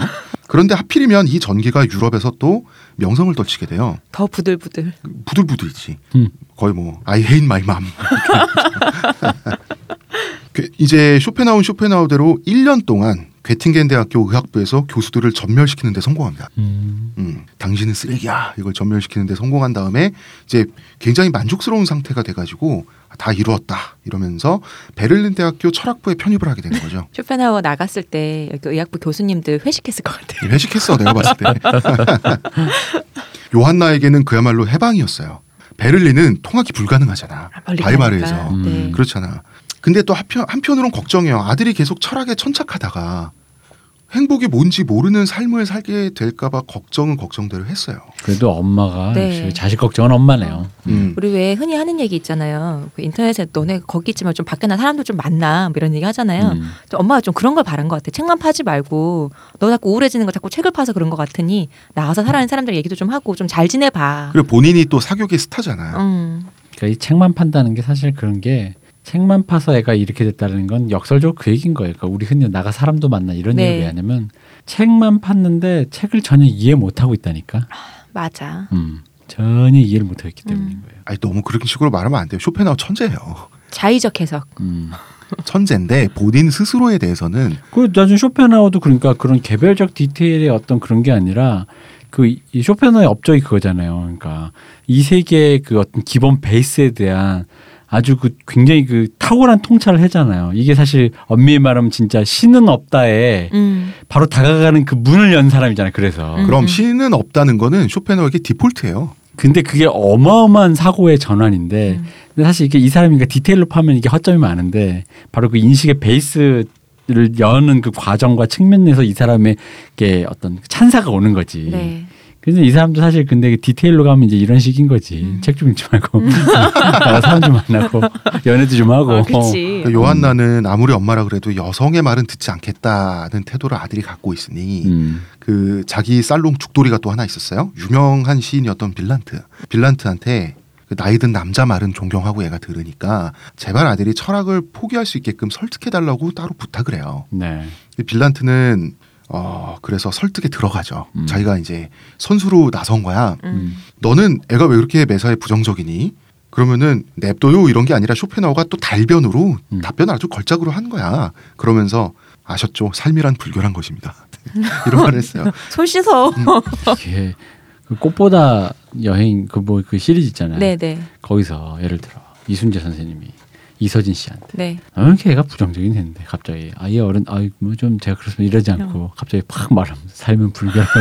그런데 하필이면 이 전기가 유럽에서 또 명성을 떨치게 돼요. 더 부들부들. 부들부들이지. 음. 거의 뭐 I hate my mom. 그 이제 쇼펜하우 쇼펜하우대로 1년 동안 괴팅겐 대학교 의학부에서 교수들을 전멸시키는 데 성공합니다. 음. 음, 당신은 쓰레기야. 이걸 전멸시키는 데 성공한 다음에 이제 굉장히 만족스러운 상태가 돼가지고 다 이루었다 이러면서 베를린 대학교 철학부에 편입을 하게 되는 거죠. 쇼펜하우어 나갔을 때 여기 의학부 교수님들 회식했을 것 같아요. 회식했어 내가 봤을 때. 요한나에게는 그야말로 해방이었어요. 베를린은 통학이 불가능하잖아. 바이마르에서 가니까. 음. 네. 그렇잖아. 근데 또 한편 한편으로는 걱정해요. 아들이 계속 철학에 천착하다가 행복이 뭔지 모르는 삶을 살게 될까봐 걱정은 걱정대로 했어요. 그래도 엄마가 네. 자식 걱정은 엄마네요. 음. 우리 왜 흔히 하는 얘기 있잖아요. 그 인터넷에 너네 거기 있지만 좀 밖에 나 사람들 좀 만나 뭐 이런 얘기 하잖아요. 음. 또 엄마가 좀 그런 걸 바란 것 같아. 책만 파지 말고 너 자꾸 우울해지는 거 자꾸 책을 파서 그런 것 같으니 나가서 살아가는 사람들 얘기도 좀 하고 좀 잘 지내봐. 그리고 본인이 또 사교계 스타잖아요. 음. 그러니까 이 책만 판다는 게 사실 그런 게 책만 파서 애가 이렇게 됐다는 건 역설적으로 그 얘기인 거예요. 그러니까 우리 흔히 나가 사람도 만나 이런 네. 얘기 왜냐면 책만 팠는데 책을 전혀 이해 못 하고 있다니까. 맞아. 음. 전혀 이해를 못 했기 때문인 음. 거예요. 아니 너무 그런 식으로 말하면 안 돼요. 쇼펜하우 천재예요. 자의적 해석. 음. 천재인데 본인 스스로에 대해서는 그 나중 쇼펜하우도 그러니까 그런 개별적 디테일의 어떤 그런 게 아니라 그이 쇼펜하우의 업적이 그거잖아요. 그러니까 이 세계의 그 어떤 기본 베이스에 대한 아주 그 굉장히 그 탁월한 통찰을 하잖아요. 이게 사실 엄밀히 말하면 진짜 신은 없다에 음. 바로 다가가는 그 문을 연 사람이잖아요. 그래서 음. 그럼 신은 없다는 거는 쇼펜하우에게 디폴트예요. 근데 그게 어마어마한 사고의 전환인데 음. 근데 사실 이게 이 사람이 그러니까 디테일로 파면 이게 허점이 많은데 바로 그 인식의 베이스 를 여는 그 과정과 측면에서 이 사람의 게 어떤 찬사가 오는 거지. 네. 근데 이 사람도 사실 근데 디테일로 가면 이제 이런 식인 거지. 음. 책좀 읽지 말고 나가 사람 좀 만나고 연애도 좀 하고. 어, 그렇지. 그러니까 요한나는 아무리 엄마라 그래도 여성의 말은 듣지 않겠다는 태도를 아들이 갖고 있으니 음. 그 자기 살롱 죽돌이가 또 하나 있었어요. 유명한 시인이었던 빌란트. 빌란트한테 그 나이든 남자 말은 존경하고 얘가 들으니까 제발 아들이 철학을 포기할 수 있게끔 설득해 달라고 따로 부탁을 해요. 네. 빌란트는 어 그래서 설득에 들어가죠. 음. 자기가 이제 선수로 나선 거야. 음. 너는 애가 왜 그렇게 매사에 부정적이니? 그러면은 냅둬요 이런 게 아니라 쇼펜하우가 또 달변으로 음. 답변을 아주 걸작으로 한 거야. 그러면서 아셨죠? 삶이란 불결한 것입니다. 이런 말을 했어요. 손 씻어. 이게 그 꽃보다 여행 그뭐 그 시리즈 있잖아요. 네네. 거기서 예를 들어 이순재 선생님이 이서진 씨한테 네. 아, 이렇게 애가 부정적인 했는데 갑자기 아예 어른 아이 뭐좀 제가 그렇습니다 이러지 않고 갑자기 팍 말하면서 삶은 불결한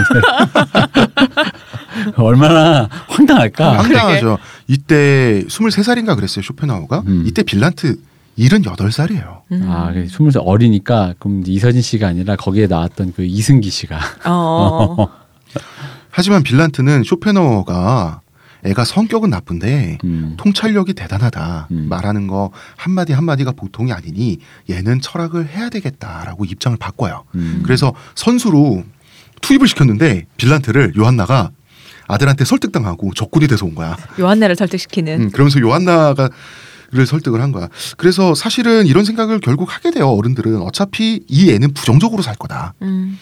얼마나 황당할까. 황당하죠. 이때 23살인가 그랬어요. 쇼펜하우가. 음. 이때 빌란트 78살이에요. 음. 아, 그 스물 살 어리니까 그럼 이서진 씨가 아니라 거기에 나왔던 그 이승기 씨가 어. 하지만 빌란트는 쇼펜하우가 애가 성격은 나쁜데 음. 통찰력이 대단하다. 음. 말하는 거 한마디 한마디가 보통이 아니니 얘는 철학을 해야 되겠다라고 입장을 바꿔요. 음. 그래서 선수로 투입을 시켰는데 빌란트를 요한나가 아들한테 설득당하고 적군이 돼서 온 거야. 요한네를 설득시키는. 음, 그러면서 요한나가 를 설득을 한 거야. 그래서 사실은 이런 생각을 결국 하게 돼요. 어른들은 어차피 이 애는 부정적으로 살 거다. 음.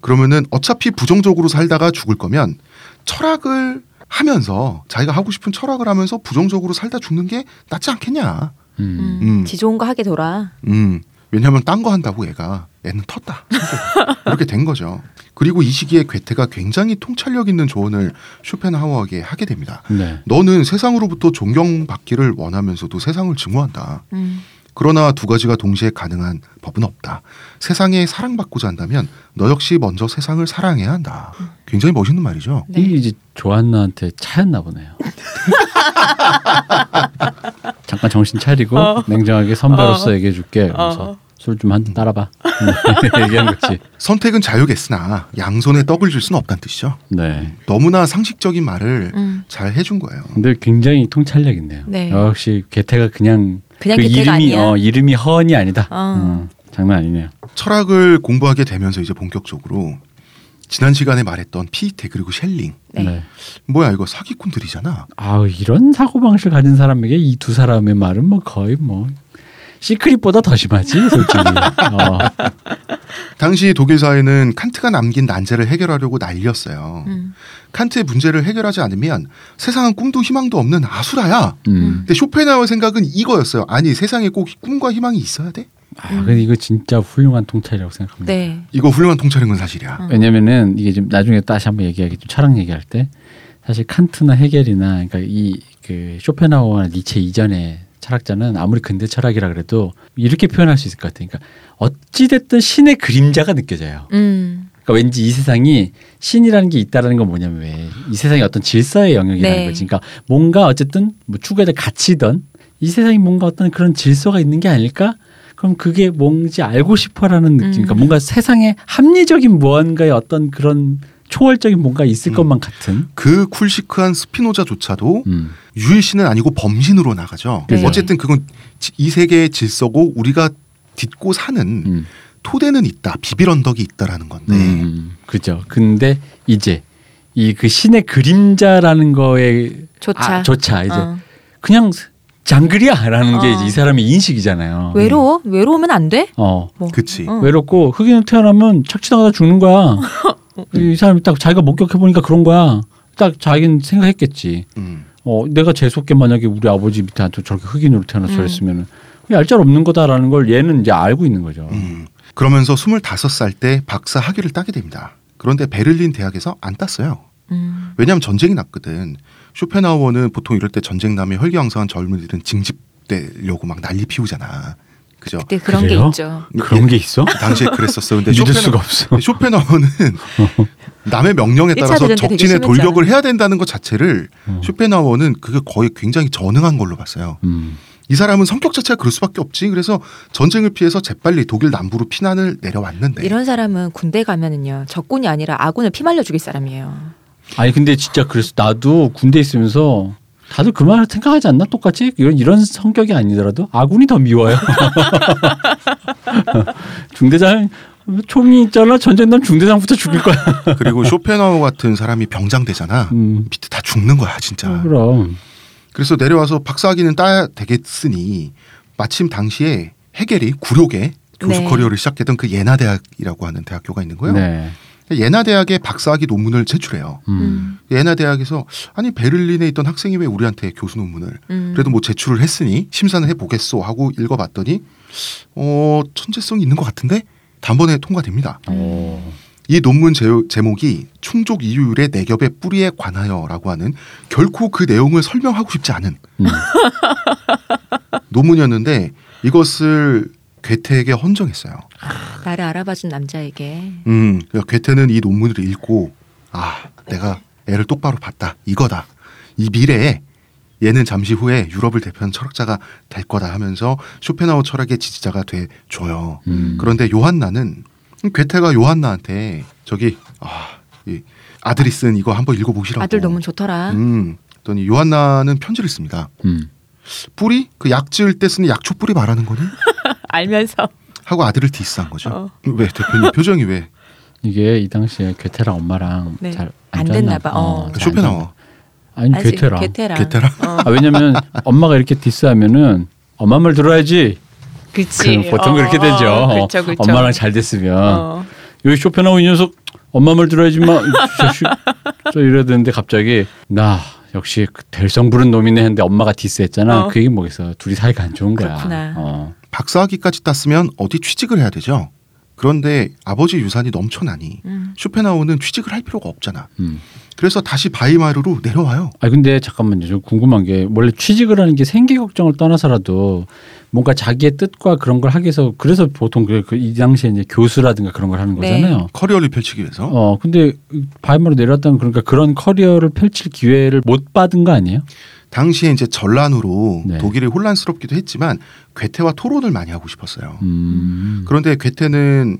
그러면은 어차피 부정적으로 살다가 죽을 거면 철학을 하면서 자기가 하고 싶은 철학을 하면서 부정적으로 살다 죽는 게 낫지 않겠냐. 음. 음, 음. 지 좋은 거 하게 돌아. 음, 왜냐하면 딴 거 한다고 얘가 애는 텄다. 이렇게 된 거죠. 그리고 이 시기에 괴테가 굉장히 통찰력 있는 조언을 쇼펜하우어에게 하게 됩니다. 네. 너는 세상으로부터 존경받기를 원하면서도 세상을 증오한다. 음. 그러나 두 가지가 동시에 가능한 법은 없다. 세상에 사랑받고자 한다면 너 역시 먼저 세상을 사랑해야 한다. 굉장히 멋있는 말이죠. 네. 이게 이제 조한나한테 차였나 보네요. 잠깐 정신 차리고 어. 냉정하게 선배로서 어. 얘기해 줄게. 그래서 어. 술좀 한 잔 따라봐. 얘기한 거지. 선택은 자유겠으나 양손에 떡을 줄 수는 없다는 뜻이죠. 네. 너무나 상식적인 말을 음. 잘 해준 거예요. 근데 굉장히 통찰력 있네요. 네. 역시 개태가 그냥 그냥 그 이름이 아니야. 어 이름이 허언이 아니다. 어. 음, 장난 아니네요. 철학을 공부하게 되면서 이제 본격적으로 지난 시간에 말했던 피테 그리고 셸링 네. 네. 뭐야 이거 사기꾼들이잖아. 아 이런 사고 방식을 가진 사람에게 이 두 사람의 말은 뭐 거의 뭐 시크릿보다 더 심하지 솔직히. 어. 당시 독일 사회는 칸트가 남긴 난제를 해결하려고 난리였어요. 음. 칸트의 문제를 해결하지 않으면 세상은 꿈도 희망도 없는 아수라야. 음. 근데 쇼펜하우의 생각은 이거였어요. 아니 세상에 꼭 꿈과 희망이 있어야 돼? 아 근데 이거 진짜 훌륭한 통찰이라고 생각합니다. 네. 이거 훌륭한 통찰인 건 사실이야. 음. 왜냐면은 이게 좀 나중에 다시 한번 얘기하겠죠. 철학 얘기할 때 사실 칸트나 헤겔이나 그러니까 이 그 쇼펜하우어나 니체 이전의 철학자는 아무리 근대 철학이라 그래도 이렇게 표현할 수 있을 것 같아요. 그러니까 어찌 됐든 신의 그림자가 느껴져요. 음. 그러니까 왠지 이 세상이 신이라는 게 있다라는 건 뭐냐면 왜 이 세상이 어떤 질서의 영역이라는 네. 거지. 그러니까 뭔가 어쨌든 뭐 추구해야 될 가치든 이 세상이 뭔가 어떤 그런 질서가 있는 게 아닐까? 그럼 그게 뭔지 알고 싶어라는 느낌. 그러니까 음. 뭔가 세상에 합리적인 무언가의 어떤 그런 초월적인 뭔가 있을 음. 것만 같은. 그 쿨시크한 스피노자조차도 음. 유일신은 아니고 범신으로 나가죠. 네. 어쨌든 그건 지- 이 세계의 질서고 우리가 딛고 사는 음. 토대는 있다. 비빌 언덕이 있다라는 건데. 음. 그죠. 근데 이제 이 그 신의 그림자라는 거에 조차. 아, 조차 이제 어. 그냥 장글이야라는 게 어. 이제 이 사람의 인식이잖아요. 외로워? 외로우면 안 돼? 어. 뭐. 그치. 어. 외롭고 흑인은 태어나면 착취당하다 죽는 거야. 이 사람이 딱 자기가 목격해 보니까 그런 거야. 딱 자기는 생각했겠지. 음. 어, 내가 재수없게 만약에 우리 아버지 밑에 한테 저렇게 흑인으로 태어나서 음. 저랬으면은 얄짤 없는 거다라는 걸 얘는 이제 알고 있는 거죠. 음. 그러면서 25살 때 박사 학위를 따게 됩니다. 그런데 베를린 대학에서 안 땄어요. 음. 왜냐하면 전쟁이 났거든. 쇼펜하우어는 보통 이럴 때 전쟁 나면 혈기왕성한 젊은이들은 징집되려고 막 난리 피우잖아. 그죠? 그때 그런 그래요? 게 있죠. 그런 게 있어? 당시에 그랬었어. 근데 믿을 수가 없어. 쇼펜하우어는 남의 명령에 따라서 적진에. 돌격을 해야 된다는 것 자체를 음. 쇼펜하우어는 그게 거의 굉장히 전능한 걸로 봤어요. 음. 이 사람은 성격 자체가 그럴 수밖에 없지. 그래서 전쟁을 피해서 재빨리 독일 남부로 피난을 내려왔는데 이런 사람은 군대 가면은요 적군이 아니라 아군을 피말려 죽일 사람이에요. 아니 근데 진짜 그래서 나도 군대 있으면서 다들 그말 생각하지 않나? 똑같이 이런 이런 성격이 아니더라도 아군이 더 미워요. 중대장 총이 있잖아 전쟁 난 중대장부터 죽일 거야. 그리고 쇼펜하우어 같은 사람이 병장 되잖아. 음, 밑에 다 죽는 거야 진짜. 그럼 그래서 내려와서 박사학위는 따야 되겠으니 마침 당시에 해겔이 구력에 교수 네. 커리어를 시작했던 그 예나 대학이라고 하는 대학교가 있는 거예요. 네. 예나 대학에 박사학위 논문을 제출해요. 음. 음. 예나 대학에서 아니 베를린에 있던 학생이 왜 우리한테 교수 논문을 음. 그래도 뭐 제출을 했으니 심사는 해보겠소 하고 읽어봤더니 어 천재성이 있는 것 같은데 단번에 통과됩니다. 어. 이 논문 제, 제목이 충족 이유율의 내겹의 뿌리에 관하여라고 하는 결코 그 내용을 설명하고 싶지 않은 음. 논문이었는데 이것을 괴테에게 헌정했어요. 나를 알아봐준 남자에게 음, 괴테는 이 논문을 읽고 아 내가 애를 똑바로 봤다 이거다 이 미래에 얘는 잠시 후에 유럽을 대표하는 철학자가 될 거다 하면서 쇼펜하우 철학의 지지자가 돼 줘요. 음. 그런데 요한나는 괴테가 요한나한테 저기 아, 이 아들이 쓴 이거 한번 읽어보시라고. 아들 논문 좋더라. 음, 그랬더니 요한나는 편지를 씁니다. 음. 뿌리 그 약 지을 때 쓰는 약초 뿌리 말하는 거니? 알면서 하고 아들을 디스한 거죠. 어. 왜 대표님 표정이 왜? 이게 이 당시에 괴테랑 엄마랑 네. 잘안 좋았나 됐나 봐. 어. 잘안 쇼펜하워. 아니 아직 괴테랑. 괴테랑. 괴테랑? 어. 아, 왜냐면 엄마가 이렇게 디스하면은 엄마 말 들어야지. 그치. 그 보통 어, 그렇게 되죠. 어, 그쵸, 그쵸. 엄마랑 잘 됐으면 어. 여기 쇼펜하우 이 녀석 엄마 말 들어야지. 이 자식 저 이러는데 갑자기 나 역시 그 될성 부른 놈이네 했는데 엄마가 디스했잖아. 어. 그 얘기 뭐겠어. 둘이 사이가 안 좋은 거야. 그렇구나. 어. 박사학위까지 땄으면 어디 취직을 해야 되죠. 그런데 아버지 유산이 넘쳐나니 음. 쇼펜하우는 취직을 할 필요가 없잖아. 음. 그래서 다시 바이마르로 내려와요. 아 근데 잠깐만요. 좀 궁금한 게 원래 취직을 하는 게 생계 걱정을 떠나서라도 뭔가 자기의 뜻과 그런 걸 하기 위해서 그래서 보통 그, 그이 당시에 이제 교수라든가 그런 걸 하는 네. 거잖아요. 커리어를 펼치기 위해서. 어 근데 바이마로 내려왔다면 그러니까 그런 커리어를 펼칠 기회를 못 받은 거 아니에요? 당시에 이제 전란으로 네. 독일이 혼란스럽기도 했지만 괴테와 토론을 많이 하고 싶었어요. 음. 그런데 괴테는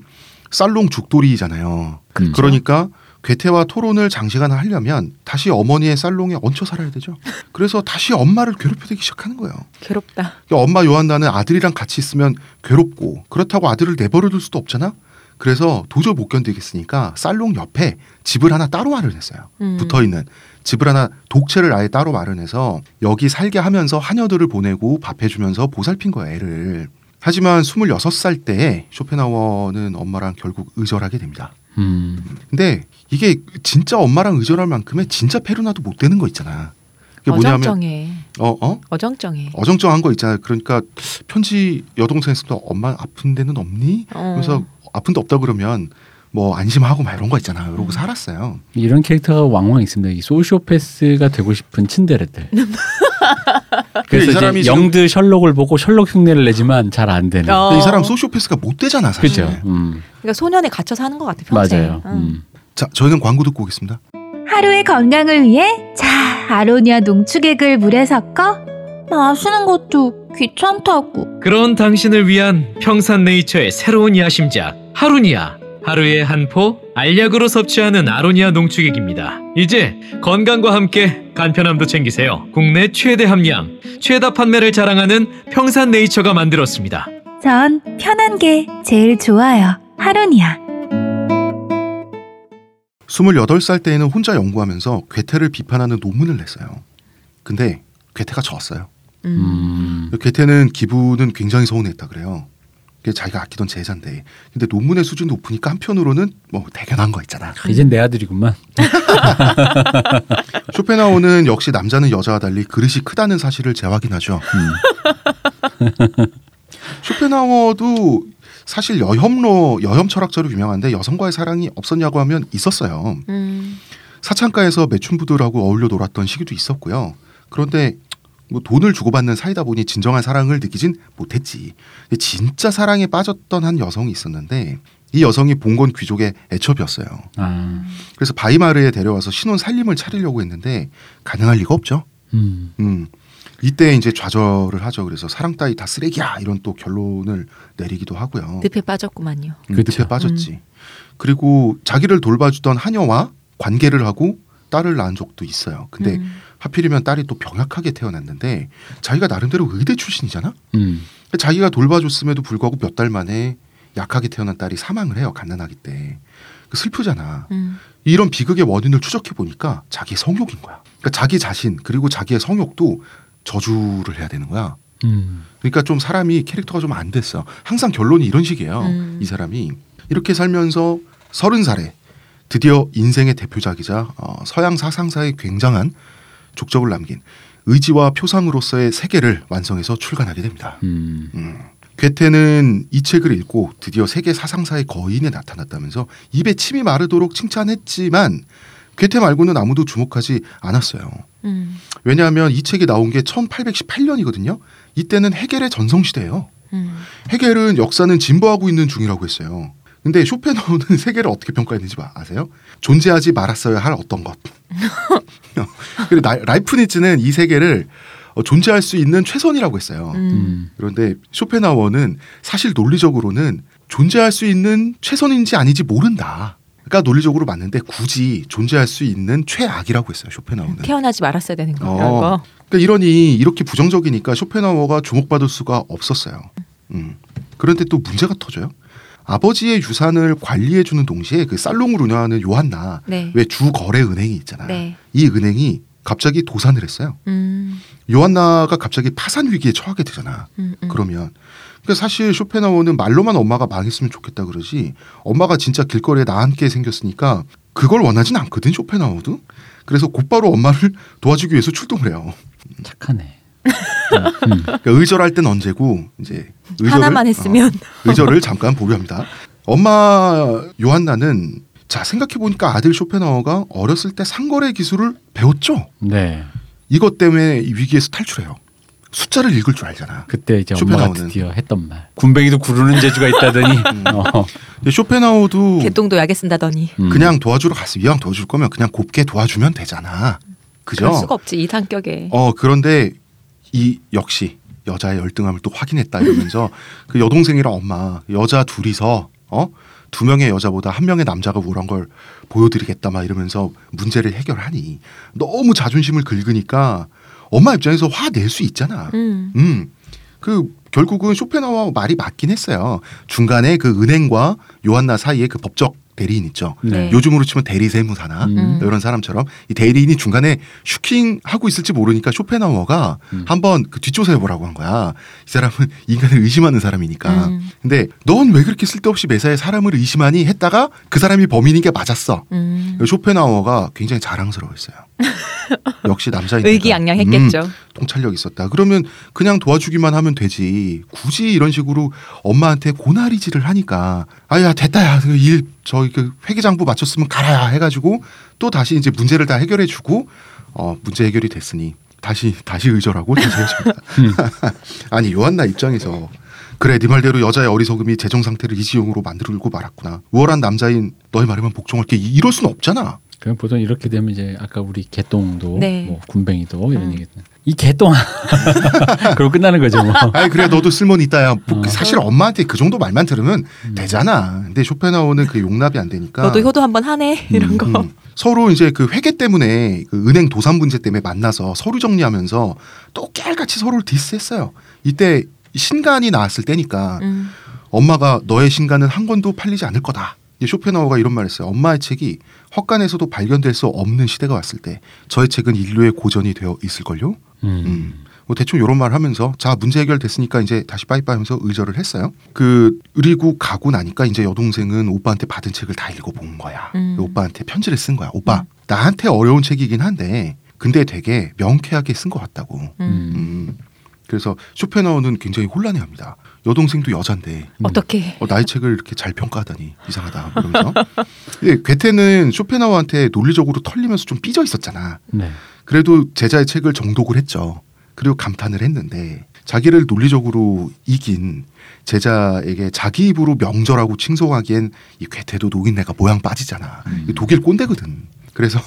살롱 죽돌이잖아요. 그렇죠. 그러니까 괴테와 토론을 장시간 하려면 다시 어머니의 살롱에 얹혀 살아야 되죠. 그래서 다시 엄마를 괴롭혀대기 시작하는 거예요. 괴롭다. 그러니까 엄마 요한나는 아들이랑 같이 있으면 괴롭고 그렇다고 아들을 내버려둘 수도 없잖아. 그래서 도저히 못 견디겠으니까 살롱 옆에 집을 하나 따로 마련했어요. 음. 붙어 있는 집을 하나 독채를 아예 따로 마련해서 여기 살게 하면서 하녀들을 보내고 밥 해주면서 보살핀 거야 애를. 하지만 26살 때 쇼펜하워는 엄마랑 결국 의절하게 됩니다. 음. 근데 이게 진짜 엄마랑 의절할 만큼의 진짜 페루나도 못 되는 거 있잖아. 그게 뭐냐면 어정쩡해. 어 어? 어정쩡해. 어정쩡한 거 있잖아요. 그러니까 편지 여동생에서도 엄마 아픈 데는 없니? 어. 그래서 아픈 데 없다 그러면 뭐 안심하고 막 이런 거 있잖아요. 음. 이러고 살았어요. 이런 캐릭터가 왕왕 있습니다. 이 소시오패스가 되고 싶은 친데레들. 그래서 이 사람이 이제 지금- 영드 셜록을 보고 셜록 흉내를 내지만 잘 안 되는. 어. 근데 이 사람 소시오패스가 못 되잖아 사실. 그죠. 음. 그러니까 소년에 갇혀 사는 것 같아 평생. 맞아요. 응. 음. 자 저희는 광고 듣고 오겠습니다. 하루의 건강을 위해 자 아로니아 농축액을 물에 섞어 마시는 것도 귀찮다고 그런 당신을 위한 평산네이처의 새로운 야심작 하루니아 하루에 한 포 알약으로 섭취하는 아로니아 농축액입니다. 이제 건강과 함께 간편함도 챙기세요. 국내 최대 함량, 최다 판매를 자랑하는 평산네이처가 만들었습니다. 전 편한 게 제일 좋아요 하루니아 28살 때에는 혼자 연구하면서 괴테를 비판하는 논문을 냈어요. 근데 괴테가 졌어요. 음. 음. 괴테는 기분은 굉장히 서운했다 그래요. 그게 자기가 아끼던 제자인데. 근데 논문의 수준이 높으니까 한편으로는 뭐 대견한 거 있잖아. 이젠 내 아들이구만. 쇼펜하우는 역시 남자는 여자와 달리 그릇이 크다는 사실을 재확인하죠. 음. 쇼펜하워도 사실 여혐로 여혐 철학자로 유명한데 여성과의 사랑이 없었냐고 하면 있었어요. 음. 사창가에서 매춘부들하고 어울려 놀았던 시기도 있었고요. 그런데 뭐 돈을 주고받는 사이다 보니 진정한 사랑을 느끼진 못했지. 진짜 사랑에 빠졌던 한 여성이 있었는데 이 여성이 봉건 귀족의 애첩이었어요. 아. 그래서 바이마르에 데려와서 신혼 살림을 차리려고 했는데 가능할 리가 없죠. 음. 음. 이때 이제 좌절을 하죠. 그래서 사랑 따위 다 쓰레기야 이런 또 결론을 내리기도 하고요. 늪에 빠졌구만요. 음, 그쵸. 늪에 빠졌지. 그리고 자기를 돌봐주던 하녀와 관계를 하고 딸을 낳은 적도 있어요. 근데 음. 하필이면 딸이 또 병약하게 태어났는데 자기가 나름대로 의대 출신이잖아. 음. 자기가 돌봐줬음에도 불구하고 몇 달 만에 약하게 태어난 딸이 사망을 해요. 갓난아기 때. 그 슬프잖아. 음. 이런 비극의 원인을 추적해 보니까 자기의 성욕인 거야. 그러니까 자기 자신 그리고 자기의 성욕도 저주를 해야 되는 거야. 음. 그러니까 좀 사람이 캐릭터가 좀 안 됐어. 항상 결론이 이런 식이에요. 음. 이 사람이 이렇게 살면서 서른 살에 드디어 인생의 대표작이자 어, 서양 사상사의 굉장한 족적을 남긴 의지와 표상으로서의 세계를 완성해서 출간하게 됩니다. 음. 음. 괴테는 이 책을 읽고 드디어 세계 사상사의 거인에 나타났다면서 입에 침이 마르도록 칭찬했지만 괴테 말고는 아무도 주목하지 않았어요. 음. 왜냐하면 이 책이 나온 게 1818년이거든요. 이때는 해겔의 전성시대예요. 음. 해겔은 역사는 진보하고 있는 중이라고 했어요. 근데 쇼펜하우는 세계를 어떻게 평가했는지 아- 아세요? 존재하지 말았어야 할 어떤 것. 그리고 나- 라이프니츠는 이 세계를 어, 존재할 수 있는 최선이라고 했어요. 음. 음. 그런데 쇼펜하워는 사실 논리적으로는 존재할 수 있는 최선인지 아닌지 모른다. 그러니까 논리적으로 맞는데 굳이 존재할 수 있는 최악이라고 했어요. 쇼펜하우는. 태어나지 말았어야 되는 거. 어. 그러니까 이러니 이렇게 부정적이니까 쇼펜하워가 주목받을 수가 없었어요. 음. 그런데 또 문제가 터져요. 아버지의 유산을 관리해주는 동시에 그 살롱을 운영하는 요한나 네. 왜 주 거래 은행이 있잖아. 네. 이 은행이 갑자기 도산을 했어요. 음. 요한나가 갑자기 파산 위기에 처하게 되잖아. 음. 음. 그러면 그러니까 사실 쇼펜하워는 말로만 엄마가 망했으면 좋겠다 그러지 엄마가 진짜 길거리에 나 함께 생겼으니까 그걸 원하진 않거든 쇼펜하우도. 그래서 곧바로 엄마를 도와주기 위해서 출동을 해요. 착하네. 음. 그러니까 의절할 땐 언제고 이제 의절을, 하나만 했으면 어, 의절을 잠깐 보류합니다. 엄마 요한나는 자 생각해 보니까 아들 쇼펜하우가 어렸을 때 상거래 기술을 배웠죠. 네. 이것 때문에 이 위기에서 탈출해요. 숫자를 읽을 줄 알잖아. 그때 이제 엄마가 쇼펜하우는. 드디어 했던 말. 군뱅이도 구르는 재주가 있다더니. 어. 근데 쇼펜하우도 개똥도 약에 쓴다더니 음. 그냥 도와주러 갔어. 이왕 도와줄 거면 그냥 곱게 도와주면 되잖아. 그죠? 그럴 수가 없지 이 성격에. 어 그런데 이 역시 여자의 열등함을 또 확인했다 이러면서 그 여동생이랑 엄마 여자 둘이서 어 두 명의 여자보다 한 명의 남자가 우울한 걸 보여드리겠다 막 이러면서 문제를 해결하니 너무 자존심을 긁으니까 엄마 입장에서 화 낼 수 있잖아. 음. 음. 그 결국은 쇼펜하우와 말이 맞긴 했어요. 중간에 그 은행과 요한나 사이에 그 법적 대리인 있죠. 네. 요즘으로 치면 대리 세무사나 음. 이런 사람처럼 이 대리인이 중간에 슈킹 하고 있을지 모르니까 쇼펜하우어가 음. 한번 그 뒷조사해 보라고 한 거야. 이 사람은 인간을 의심하는 사람이니까. 음. 근데 넌 왜 그렇게 쓸데없이 매사에 사람을 의심하니 했다가 그 사람이 범인인 게 맞았어. 음. 쇼펜하우어가 굉장히 자랑스러워했어요. 역시 남자인 의기양양했겠죠. 통찰력 있었다. 그러면 그냥 도와주기만 하면 되지. 굳이 이런 식으로 엄마한테 고나리질을 하니까 아야 됐다야 일 저희 그 회계장부 맞췄으면 가라야 해가지고 또 다시 이제 문제를 다 해결해주고 어 문제 해결이 됐으니 다시 다시 의절하고 다시 헤어집니다. 아니 요한나 입장에서 그래 네 말대로 여자의 어리석음이 재정 상태를 이지용으로 만들고 말았구나. 우월한 남자인 너의 말에만 복종할게 이- 이럴 수는 없잖아. 그럼 보통 이렇게 되면 이제 아까 우리 개똥도 네. 뭐 군뱅이도 이런 음. 얘기. 이 개똥 그러고 끝나는 거죠 뭐. 아이 그래 너도 쓸모는 있다야. 뭐 어. 사실 엄마한테 그 정도 말만 들으면 되잖아. 근데 쇼펜하우는 그 용납이 안 되니까. 너도 효도 한번 하네 이런 거. 음, 서로 이제 그 회계 때문에 그 은행 도산 문제 때문에 만나서 서류 정리하면서 또 깨알같이 서로를 디스했어요. 이때 신간이 나왔을 때니까 음. 엄마가 너의 신간은 한 권도 팔리지 않을 거다. 쇼펜하우가 이런 말했어요. 엄마의 책이 헛간에서도 발견될 수 없는 시대가 왔을 때 저의 책은 인류의 고전이 되어 있을걸요. 음. 음. 뭐 대충 이런 말 하면서 자 문제 해결됐으니까 이제 다시 빠이빠이 하면서 의절을 했어요. 그 그리고 가고 나니까 이제 여동생은 오빠한테 받은 책을 다 읽어본 거야. 음. 오빠한테 편지를 쓴 거야. 오빠 나한테 어려운 책이긴 한데 근데 되게 명쾌하게 쓴 것 같다고. 음. 음. 그래서 쇼펜하우는 굉장히 혼란해합니다. 여동생도 여잔데 어떻게? 어, 나의 책을 이렇게 잘 평가하다니 이상하다 이러면서. 근데 괴테는 쇼펜하우한테 논리적으로 털리면서 좀 삐져 있었잖아. 네. 그래도 제자의 책을 정독을 했죠. 그리고 감탄을 했는데 자기를 논리적으로 이긴 제자에게 자기 입으로 명절하고 칭송하기엔 이 괴테도 노인네가 모양 빠지잖아. 음. 이 독일 꼰대거든. 그래서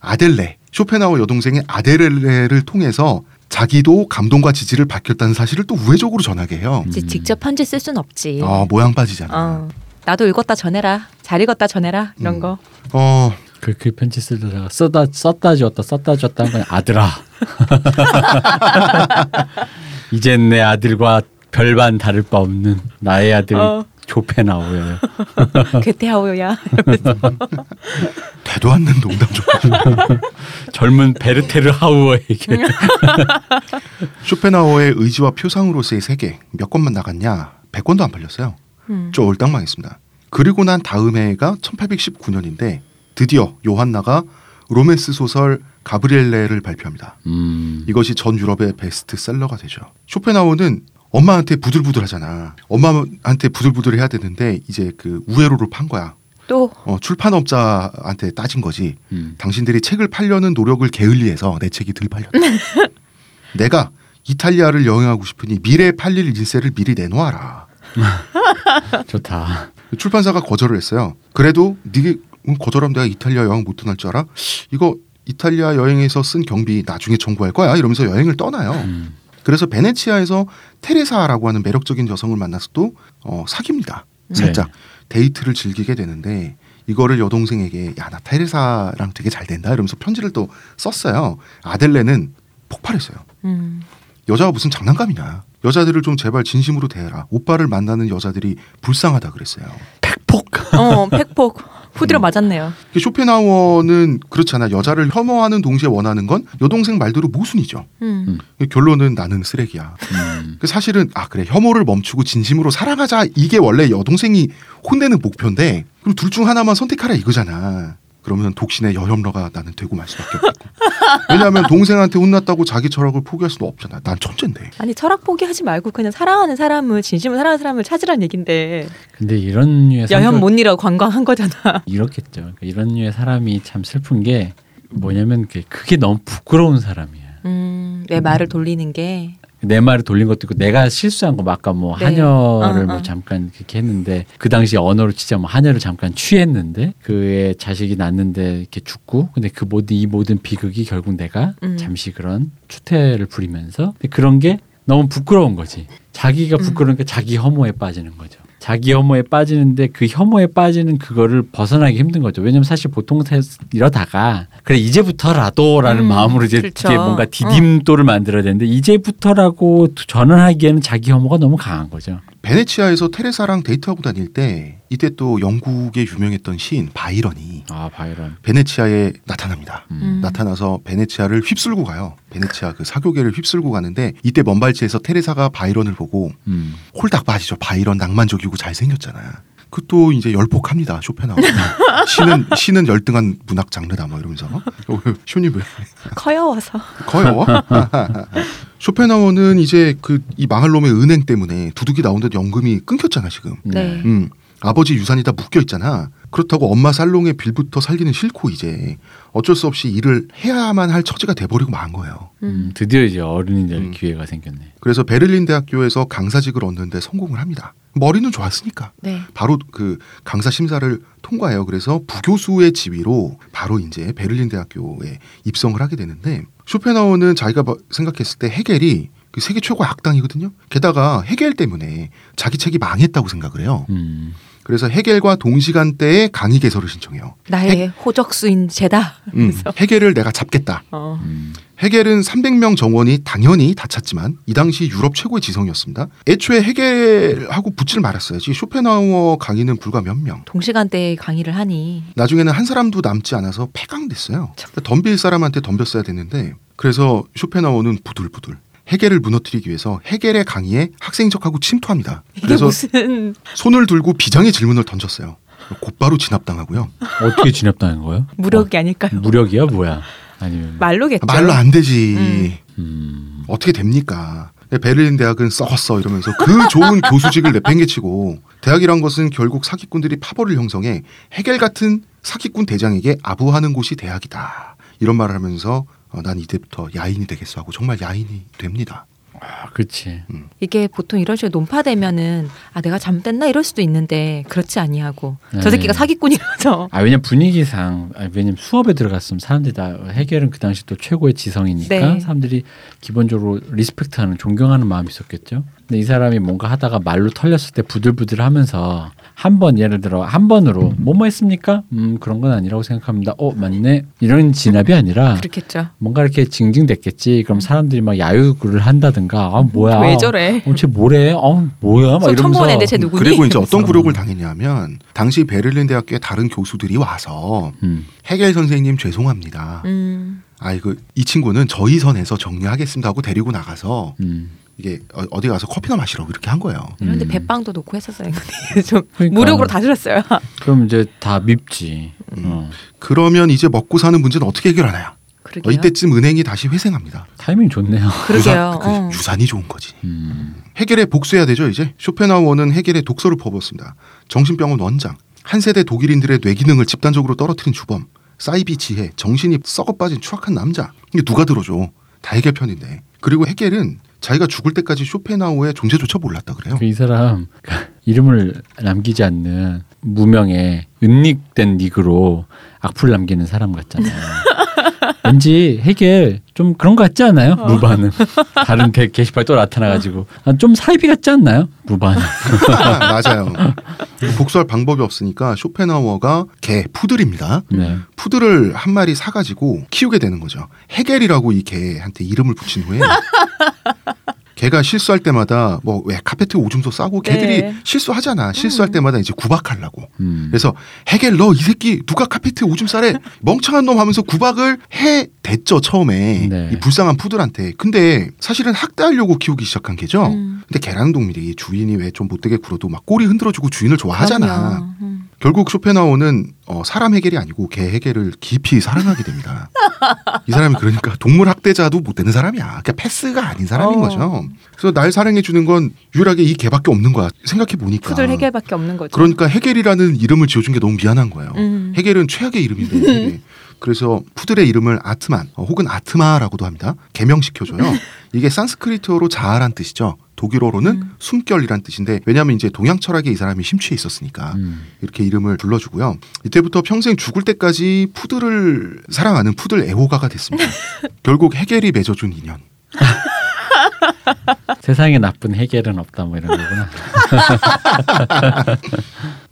아델레 쇼펜하우 여동생의 아델레를 통해서 자기도 감동과 지지를 밝혔다는 사실을 또 우회적으로 전하게 해요. 음. 직접 편지 쓸 순 없지. 아 모양 빠지잖아. 어. 나도 읽었다 전해라. 잘 읽었다 전해라. 이런 음. 거. 어 그, 그 편지 쓰다가 썼다 썼다 줬다 썼다 줬다 한건 아들아. 이젠 내 아들과 별반 다를 바 없는 나의 아들 어. 조페나오예요. 괴테하오야. 되도 않는 농담 좀. 젊은 베르테르 하우어에게 쇼펜하우의 의지와 표상으로서의 세계 몇 권만 나갔냐? 100권도 안 팔렸어요. 음. 쫄딱 망했습니다. 그리고 난 다음 해가 1819년인데 드디어 요한나가 로맨스 소설 가브리엘레를 발표합니다. 음. 이것이 전 유럽의 베스트셀러가 되죠. 쇼펜하우는 엄마한테 부들부들하잖아. 엄마한테 부들부들 해야 되는데 이제 그 우회로를 판 거야. 또 어, 출판업자한테 따진 거지. 음. 당신들이 책을 팔려는 노력을 게을리해서 내 책이 덜 팔렸다. 내가 이탈리아를 여행하고 싶으니 미래에 팔릴 일세를 미리 내놓아라. 좋다. 출판사가 거절을 했어요. 그래도 네게 음, 거절하면 내가 이탈리아 여행 못 떠날 줄 알아? 이거 이탈리아 여행에서 쓴 경비 나중에 청구할 거야. 이러면서 여행을 떠나요. 음. 그래서 베네치아에서 테레사라고 하는 매력적인 여성을 만나서 또 어, 사깁니다. 살짝 데이트를 즐기게 되는데 이거를 여동생에게 야 나 테레사랑 되게 잘 된다 이러면서 편지를 또 썼어요. 아델레는 폭발했어요. 음. 여자가 무슨 장난감이냐. 여자들을 좀 제발 진심으로 대해라. 오빠를 만나는 여자들이 불쌍하다 그랬어요. 팩폭. 어, 팩폭 후드려 음. 맞았네요. 쇼펜하우어는 그렇잖아. 여자를 혐오하는 동시에 원하는 건 여동생 말대로 모순이죠. 음. 결론은 나는 쓰레기야. 음. 그 사실은 아 그래 혐오를 멈추고 진심으로 사랑하자 이게 원래 여동생이 혼내는 목표인데 그럼 둘 중 하나만 선택하라 이거잖아. 그러면 독신의 여혐러가 나는 되고 말 수밖에 없고. 왜냐하면 동생한테 혼났다고 자기 철학을 포기할 수는 없잖아. 난 천재인데. 아니 철학 포기하지 말고 그냥 사랑하는 사람을 진심으로 사랑하는 사람을 찾으란 얘긴데 근데 이런 류의 여혐 성격- 못 잃어 관광한 거잖아. 이렇겠죠. 그러니까 이런 류의 사람이 참 슬픈 게 뭐냐면 그게, 그게 너무 부끄러운 사람이야. 음, 내 말을 돌리는 게 내 말을 돌린 것도 있고 내가 실수한 거뭐 아까 뭐 네. 한여를 어, 뭐 어. 잠깐 그렇게 했는데 그 당시 언어로 치자 뭐 한여를 잠깐 취했는데 그의 자식이 낳는데 이렇게 죽고 근데 그 모든 이 모든 비극이 결국 내가 음. 잠시 그런 추태를 부리면서 그런 게 너무 부끄러운 거지 자기가 음. 부끄러우니까 자기 혐오에 빠지는 거죠. 자기 혐오에 빠지는데 그 혐오에 빠지는 그거를 벗어나기 힘든 거죠. 왜냐면 사실 보통 세- 이러다가 그래 이제부터라도라는 음, 마음으로 이제 그렇죠. 뭔가 디딤돌을 만들어야 되는데 이제부터라고 전환하기에는 자기 혐오가 너무 강한 거죠. 베네치아에서 테레사랑 데이트하고 다닐 때 이때 또 영국의 유명했던 시인 바이런이 아 바이런. 베네치아에 나타납니다. 음. 나타나서 베네치아를 휩쓸고 가요. 베네치아 그 사교계를 휩쓸고 가는데 이때 먼발치에서 테레사가 바이런을 보고 음. 홀딱 빠지죠. 바이런 낭만적이고 잘생겼잖아. 그또 이제 열폭합니다. 쇼펜하우. 시는 시는 열등한 문학 장르다 뭐 이러면서. 어, 쇼님 왜? 커여워서 커요. 쇼펜하우는 이제 그 이 망할 놈의 은행 때문에 두둑이 나오는데 연금이 끊겼잖아 지금. 네. 음, 아버지 유산이 다 묶여 있잖아. 그렇다고 엄마 살롱의 빌부터 살기는 싫고 이제 어쩔 수 없이 일을 해야만 할 처지가 돼버리고 만 거예요. 음, 음. 드디어 이제 어른이 될 음. 기회가 생겼네. 그래서 베를린 대학교에서 강사직을 얻는데 성공을 합니다. 머리는 좋았으니까 네. 바로 그 강사 심사를 통과해요. 그래서 부교수의 지위로 바로 이제 베를린 대학교에 입성을 하게 되는데 쇼펜하우는 자기가 봐- 생각했을 때 헤겔이 그 세계 최고의 악당이거든요. 게다가 헤겔 때문에 자기 책이 망했다고 생각을 해요. 음. 그래서 헤겔과 동시간대에 강의 개설을 신청해요. 나의 호적수인 죄다. 음, 헤겔을 내가 잡겠다. 어. 음. 헤겔은 300명 정원이 당연히 다 찼지만 이 당시 유럽 최고의 지성이었습니다. 애초에 헤겔하고 붙질 말았어야지. 쇼펜하우어 강의는 불과 몇 명. 동시간대에 강의를 하니 나중에는 한 사람도 남지 않아서 폐강됐어요. 덤빌 사람한테 덤볐어야 됐는데 그래서 쇼펜하우어는 부들부들 헤겔을 무너뜨리기 위해서 헤겔의 강의에 학생적하고 침투합니다. 이게 그래서 무슨 손을 들고 비장의 질문을 던졌어요. 곧바로 진압당하고요. 어떻게 진압당한 거예요? 무력이 아닐까요? 어, 무력이야 뭐야? 아니면 말로겠죠. 말로 안 되지. 음. 음. 어떻게 됩니까? 베를린 대학은 썩었어 이러면서 그 좋은 교수직을 내팽개치고 대학이란 것은 결국 사기꾼들이 파벌을 형성해 헤겔 같은 사기꾼 대장에게 아부하는 곳이 대학이다. 이런 말을 하면서 어, 난 이때부터 야인이 되겠어 하고 정말 야인이 됩니다. 아, 그렇지. 이게 보통 이런 식으로 논파되면은 아 내가 잘못됐나 이럴 수도 있는데 그렇지 아니하고 네. 저 새끼가 사기꾼이라서 아 왜냐면 분위기상 아, 왜냐면 수업에 들어갔으면 사람들이 다 해결은 그 당시 또 최고의 지성이니까 네. 사람들이 기본적으로 리스펙트하는 존경하는 마음이 있었겠죠. 근데 이 사람이 뭔가 하다가 말로 털렸을 때 부들부들 하면서 한 번 예를 들어 한 번으로 뭐뭐 했습니까? 음 그런 건 아니라고 생각합니다. 어 맞네 이런 진압이 아니라 그렇겠죠. 뭔가 이렇게 징징댔겠지. 그럼 사람들이 막 야유를 한다든가 아 뭐야? 왜 저래? 어, 쟤 뭐래? 어 뭐야? 막 이러면서 보는데 쟤 누구니? 그리고 이제 어떤. 굴욕을 당했냐면 당시 베를린 대학교의 다른 교수들이 와서 음. 헤겔 선생님 죄송합니다. 음. 아이고 이 친구는 저희 선에서 정리하겠습니다 하고 데리고 나가서 음. 이게 어- 어디 가서 커피나 마시라고 이렇게 한 거예요. 이런데 음. 배빵도 놓고 했었어요. 좀 그러니까. 무력으로 다 줄였어요. 그럼 이제 다 밉지. 음. 어. 그러면 이제 먹고 사는 문제는 어떻게 해결하나요? 그러게요. 어, 이때쯤 은행이 다시 회생합니다. 타이밍 좋네요. 그러게요. 유산, 그 어. 유산이 좋은 거지. 음. 헤겔에 복수해야 되죠 이제. 쇼펜하우어는 헤겔의 독서를 퍼부었습니다. 정신병원 원장, 한 세대 독일인들의 뇌 기능을 집단적으로 떨어뜨린 주범, 사이비 지혜, 정신이 썩어 빠진 추악한 남자. 이게 누가 들어줘? 다 헤겔 편인데. 그리고 헤겔은 자기가 죽을 때까지 쇼펜하우어의 존재조차 몰랐다 그래요. 그이 사람 이름을 남기지 않는 무명의 은닉된 닉으로 악플 남기는 사람 같잖아요. 왠지 해겔 좀 그런 거 같지 않아요? 루바는 다른 데 게시판 또 나타나가지고 아, 좀 사이비 같지 않나요? 루바는 맞아요. 복수할 방법이 없으니까 쇼펜하우어가 개 푸들입니다. 네. 푸들을 한 마리 사가지고 키우게 되는 거죠. 헤겔이라고 이 개한테 이름을 붙인 후에 개가 실수할 때마다 뭐 왜 카페트 오줌도 싸고 개들이 네. 실수하잖아. 실수할 때마다 이제 구박하려고. 음. 그래서 헤겔 너 이 새끼 누가 카페트 오줌 싸래 멍청한 놈 하면서 구박을 해 댔죠 처음에 네. 이 불쌍한 푸들한테. 근데 사실은 학대하려고 키우기 시작한 개죠. 음. 근데 개라는 동물이 주인이 왜 좀 못되게 굴어도 막 꼬리 흔들어주고 주인을 좋아하잖아. 결국 쇼펜하우는 어, 사람 해결이 아니고 개 해결을 깊이 사랑하게 됩니다. 이 사람이 그러니까 동물 학대자도 못 되는 사람이야. 그러니까 패스가 아닌 사람인 어. 거죠. 그래서 날 사랑해 주는 건 유일하게 이 개밖에 없는 거야. 생각해 보니까. 푸들 해결밖에 없는 거죠. 그러니까 해겔이라는 이름을 지어준 게 너무 미안한 거예요. 음. 해겔은 최악의 이름인데. 그래서 푸들의 이름을 아트만 어, 혹은 아트마라고도 합니다. 개명시켜줘요. 이게 산스크리트어로 자아란 뜻이죠. 독일어로는 음. 숨결이란 뜻인데 왜냐하면 이제 동양 철학에 이 사람이 심취해 있었으니까 음. 이렇게 이름을 불러주고요. 이때부터 평생 죽을 때까지 푸들을 사랑하는 푸들 애호가가 됐습니다. 결국 해겔이 맺어준 인연. 세상에 나쁜 해결은 없다 뭐 이런 거구나.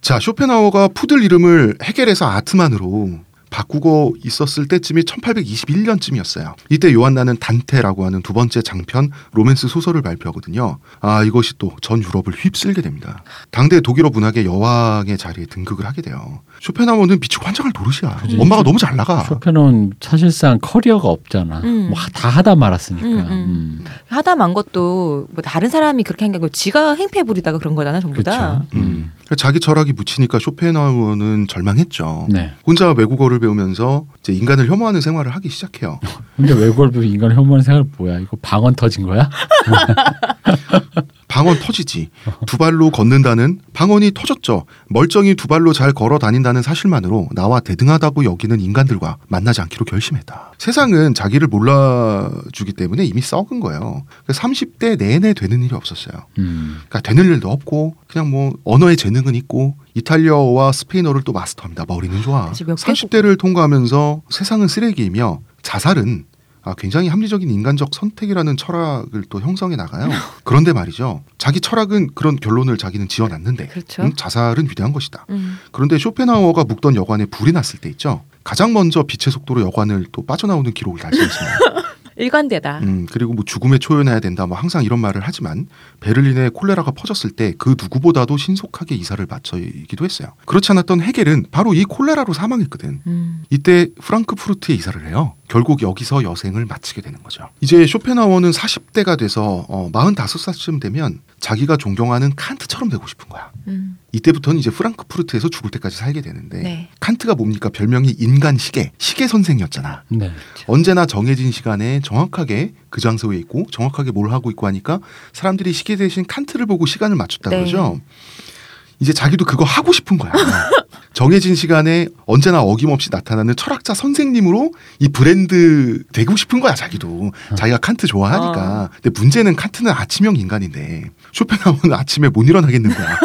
자, 쇼펜하우어가 푸들 이름을 헤겔에서 아트만으로 바꾸고 있었을 때쯤이 1821년쯤이었어요. 이때 요한나는 단테라고 하는 두 번째 장편 로맨스 소설을 발표하거든요. 아, 이것이 또 전 유럽을 휩쓸게 됩니다. 당대 독일어 문학의 여왕의 자리에 등극을 하게 돼요. 쇼펜하우어는 미치고 환장할 노릇이야. 그지. 엄마가 너무 잘 나가. 쇼펜은 사실상 커리어가 없잖아. 음. 뭐다 하다 말았으니까. 음, 음. 음. 하다 만 것도 뭐 다른 사람이 그렇게 한 게 아니고 지가 행패 부리다가 그런 거잖아 전부 다. 그렇죠. 음. 자기 철학이 묻히니까 쇼펜하우어는 절망했죠. 네. 혼자 외국어를 배우면서 이제 인간을 혐오하는 생활을 하기 시작해요. 근데 외국어를 배우고 인간 혐오하는 생각 뭐야? 이거 방언 터진 거야? 방언 터지지. 두 발로 걷는다는 방언이 터졌죠. 멀쩡히 두 발로 잘 걸어 다닌다는 사실만으로 나와 대등하다고 여기는 인간들과 만나지 않기로 결심했다. 세상은 자기를 몰라주기 때문에 이미 썩은 거예요. 30대 내내 되는 일이 없었어요. 음. 그러니까 되는 일도 없고 그냥 뭐 언어의 재능은 있고 이탈리아어와 스페인어를 또 마스터합니다. 머리는 좋아. 그치, 몇 개국- 30대를 통과하면서 세상은 쓰레기이며 자살은 아, 굉장히 합리적인 인간적 선택이라는 철학을 또 형성해 나가요. 그런데 말이죠. 자기 철학은 그런 결론을 자기는 지어놨는데 그렇죠. 음, 자살은 위대한 것이다. 음. 그런데 쇼펜하우어가 묵던 여관에 불이 났을 때 있죠. 가장 먼저 빛의 속도로 여관을 또 빠져나오는 기록을 달성했습니다. 일관되다. 음, 그리고 뭐 죽음에 초연해야 된다 뭐 항상 이런 말을 하지만 베를린에 콜레라가 퍼졌을 때 그 누구보다도 신속하게 이사를 마치기도 했어요. 그렇지 않았던 해겔은 바로 이 콜레라로 사망했거든. 음. 이때 프랑크푸르트에 이사를 해요. 결국 여기서 여생을 마치게 되는 거죠. 이제 쇼펜하우어는 40대가 돼서 어, 45살쯤 되면 자기가 존경하는 칸트처럼 되고 싶은 거야. 음. 이때부터는 이제 프랑크푸르트에서 죽을 때까지 살게 되는데 네. 칸트가 뭡니까 별명이 인간 시계 시계 선생이었잖아. 네. 언제나 정해진 시간에 정확하게 그 장소에 있고 정확하게 뭘 하고 있고 하니까 사람들이 시계 대신 칸트를 보고 시간을 맞췄다 네. 그러죠. 이제 자기도 그거 하고 싶은 거야. 정해진 시간에 언제나 어김없이 나타나는 철학자 선생님으로 이 브랜드 되고 싶은 거야 자기도. 자기가 칸트 좋아하니까. 근데 문제는 칸트는 아침형 인간인데 쇼펜하우는 아침에 못 일어나겠는 거야.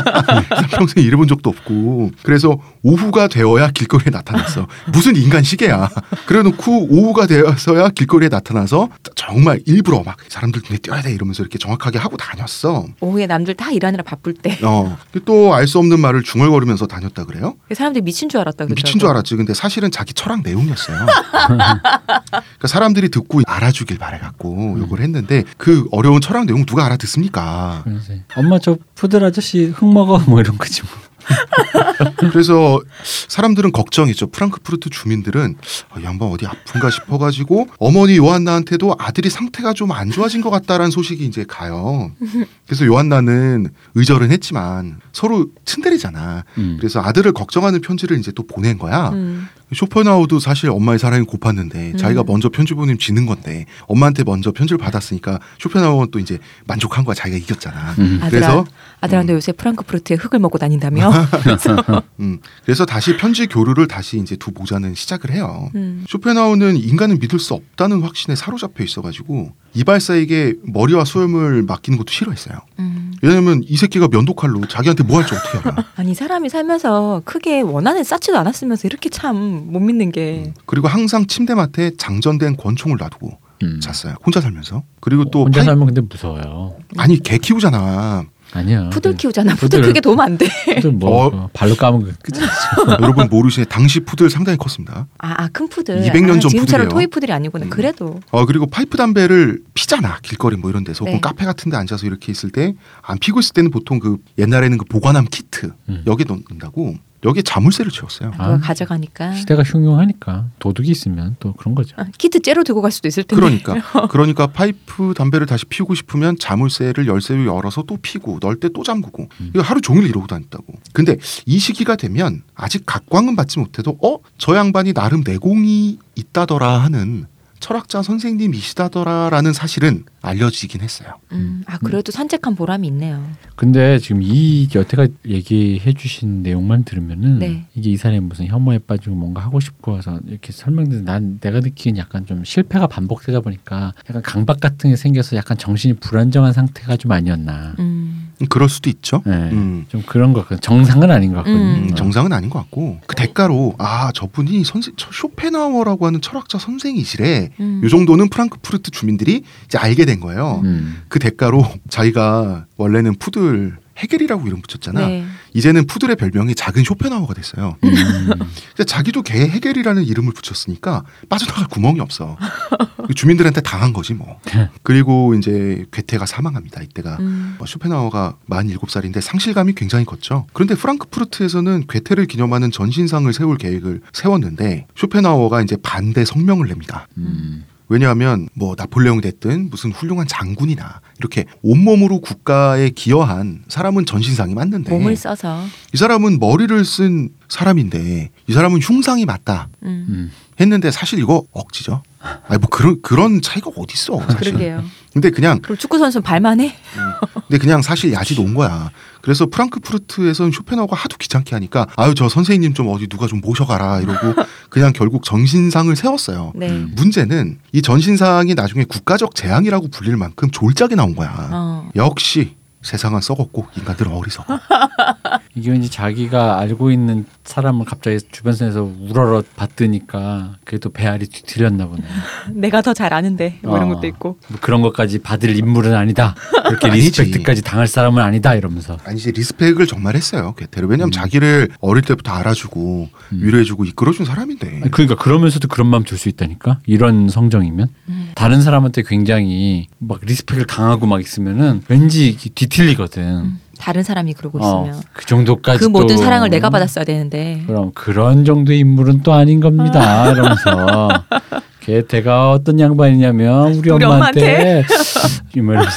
평생 일해본 적도 없고. 그래서 오후가 되어야 길거리에 나타났어 무슨 인간 시계야. 그래놓고 오후가 되어서야 길거리에 나타나서 정말 일부러 막 사람들 눈에 띄어야 돼 이러면서 이렇게 정확하게 하고 다녔어. 오후에 남들 다 일하느라 바쁠 때. 어. 또 알 수 없는 말을 중얼거리면서 다녔 다 그래요? 사람들이 미친 줄 알았다. 그러더라고요. 미친 줄 알았지. 근데 사실은 자기 철학 내용이었어요. 그러니까 사람들이 듣고 알아주길 바래갖고 욕을 했는데 그 어려운 철학 내용 누가 알아듣습니까? 그래서 엄마 저 푸들 아저씨 흙 먹어 뭐 이런 거지 뭐. 그래서 사람들은 걱정했죠. 프랑크푸르트 주민들은 아, 이 양반 어디 아픈가 싶어가지고 어머니 요한나한테도 아들이 상태가 좀 안 좋아진 것 같다라는 소식이 이제 가요. 그래서 요한나는 의절은 했지만 서로 츤데레잖아. 음. 그래서 아들을 걱정하는 편지를 이제 또 보낸 거야. 음. 쇼펜하우도 사실 엄마의 사랑이 고팠는데 음. 자기가 먼저 편지 보내면 지는 건데 엄마한테 먼저 편지를 받았으니까 쇼펜하우는 또 이제 만족한 거야 자기가 이겼잖아. 음. 그래서 아들아 너 요새 프랑크푸르트에 흙을 먹고 다닌다며? 음 그래서 다시 편지 교류를 다시 이제 두 모자는 시작을 해요. 음. 쇼펜하우는 인간은 믿을 수 없다는 확신에 사로잡혀 있어가지고 이발사에게 머리와 수염을 맡기는 것도 싫어했어요. 음. 왜냐면 이 새끼가 면도칼로 자기한테 뭐 할지 어떻게 알아? 아니 사람이 살면서 크게 원한을 쌓지도 않았으면서 이렇게 참 못 믿는 게 그리고 항상 침대맡에 장전된 권총을 놔두고 음. 잤어요. 혼자 살면서. 그리고 또 혼자 파이- 살면 근데 무서워요. 아니 개 키우잖아. 아니야. 푸들 키우잖아. 푸들 푸들- 크게 도움 안 돼. 푸들 뭐 어. 그 발로 까면 그 끝이지. 여러분 모르시네. 당시 푸들 상당히 컸습니다. 아, 아, 큰 푸들. 200년 아, 전 지금처럼 푸들이에요. 토이 푸들이 아니구나. 음. 그래도 어 그리고 파이프 담배를 피잖아 길거리 뭐 이런 데서 혹은 네. 카페 같은 데 앉아서 이렇게 있을 때 안 피고 있을 때는 보통 그 옛날에는 그 보관함 키트 음. 여기 넣는다고 여기에 자물쇠를 채웠어요. 아. 가져가니까 시대가 흉흉하니까 도둑이 있으면 또 그런 거죠. 아, 키트 째로 들고 갈 수도 있을 텐데. 그러니까 그러니까 파이프 담배를 다시 피우고 싶으면 자물쇠를 열쇠로 열어서 또 피고 널때또 잠그고 음. 이거 하루 종일 이러고 다녔다고. 근데 이 시기가 되면 아직 각광은 받지 못해도 어 저 양반이 나름 내공이 있다더라 하는 철학자 선생님이시다더라라는 사실은 알려지긴 했어요. 음, 아 그래도 산책한 보람이 있네요. 근데 지금 이 여태가 얘기해 주신 내용만 들으면은 네. 이게 이 사람이 무슨 혐오에 빠지고 뭔가 하고 싶고 해서 이렇게 설명드는 난 내가 느끼기엔 약간 좀 실패가 반복되다 보니까 약간 강박 같은 게 생겨서 약간 정신이 불안정한 상태가 좀 아니었나. 음, 음, 그럴 수도 있죠. 네. 음. 좀 그런 것 같아요. 정상은 아닌 것 같거든요. 음, 음, 정상은 아닌 것 같고 그 대가로 아 저분이 선생 저 쇼펜하워라고 하는 철학자 선생이시래. 음. 요 정도는 프랑크푸르트 주민들이 이제 알게 된 거예요. 음. 그 대가로 자기가 원래는 푸들 해겔이라고 이름 붙였잖아. 네. 이제는 푸들의 별명이 작은 쇼펜하워가 됐어요. 음. 근데 자기도 개 해겔이라는 이름을 붙였으니까 빠져나갈 구멍이 없어. 주민들한테 당한 거지 뭐. 그리고 이제 괴테가 사망합니다. 이때가 음. 뭐 쇼펜하워가 47살인데 상실감이 굉장히 컸죠. 그런데 프랑크푸르트에서는 괴테를 기념하는 전신상을 세울 계획을 세웠는데 쇼펜하워가 이제 반대 성명을 냅니다. 음. 왜냐하면 뭐 나폴레옹이 됐든 무슨 훌륭한 장군이나 이렇게 온몸으로 국가에 기여한 사람은 전신상이 맞는데 몸을 써서. 이 사람은 머리를 쓴 사람인데 이 사람은 흉상이 맞다 음. 음. 했는데 사실 이거 억지죠. 아니 뭐 그런 그런 차이가 어디 있어 사실. 그러게요. 근데 그냥 그럼 축구 선수는 발만 해? 근데 그냥 사실 야지 놓은 거야. 그래서 프랑크푸르트에서는 쇼펜하우가 하도 귀찮게 하니까 아유 저 선생님 좀 어디 누가 좀 모셔가라 이러고 그냥 결국 전신상을 세웠어요. 네. 음. 문제는 이 전신상이 나중에 국가적 재앙이라고 불릴 만큼 졸작이 나온 거야. 어. 역시 세상은 썩었고 인간들은 어리석어. 이게 왠지 자기가 알고 있는 사람을 갑자기 주변 에서 우러러 봤더니까 그게 또 배알이 뒤틀렸나 보네. 내가 더 잘 아는데 뭐 이런 어. 것도 있고. 뭐 그런 것까지 받을 인물은 아니다. 그렇게 아니지. respect까지 당할 사람은 아니다 이러면서. 아니 이제 respect을 정말 했어요. 괴테를 왜냐면 음. 자기를 어릴 때부터 알아주고 음. 위로해주고 이끌어준 사람인데. 아니, 그러니까 그러면서도 그런 마음 들수 있다니까. 이런 성정이면 음. 다른 사람한테 굉장히 막 respect을 당하고 막 있으면은 왠지 뒤틀리거든. 음. 다른 사람이 그러고 어, 있으면 그 정도까지 그 모든 또- 사랑을 내가 받았어야 되는데. 그럼 그런 정도의 인물은 또 아닌 겁니다. 이러면서 걔대가 어떤 양반이냐면 우리, 우리 엄마한테 이러면서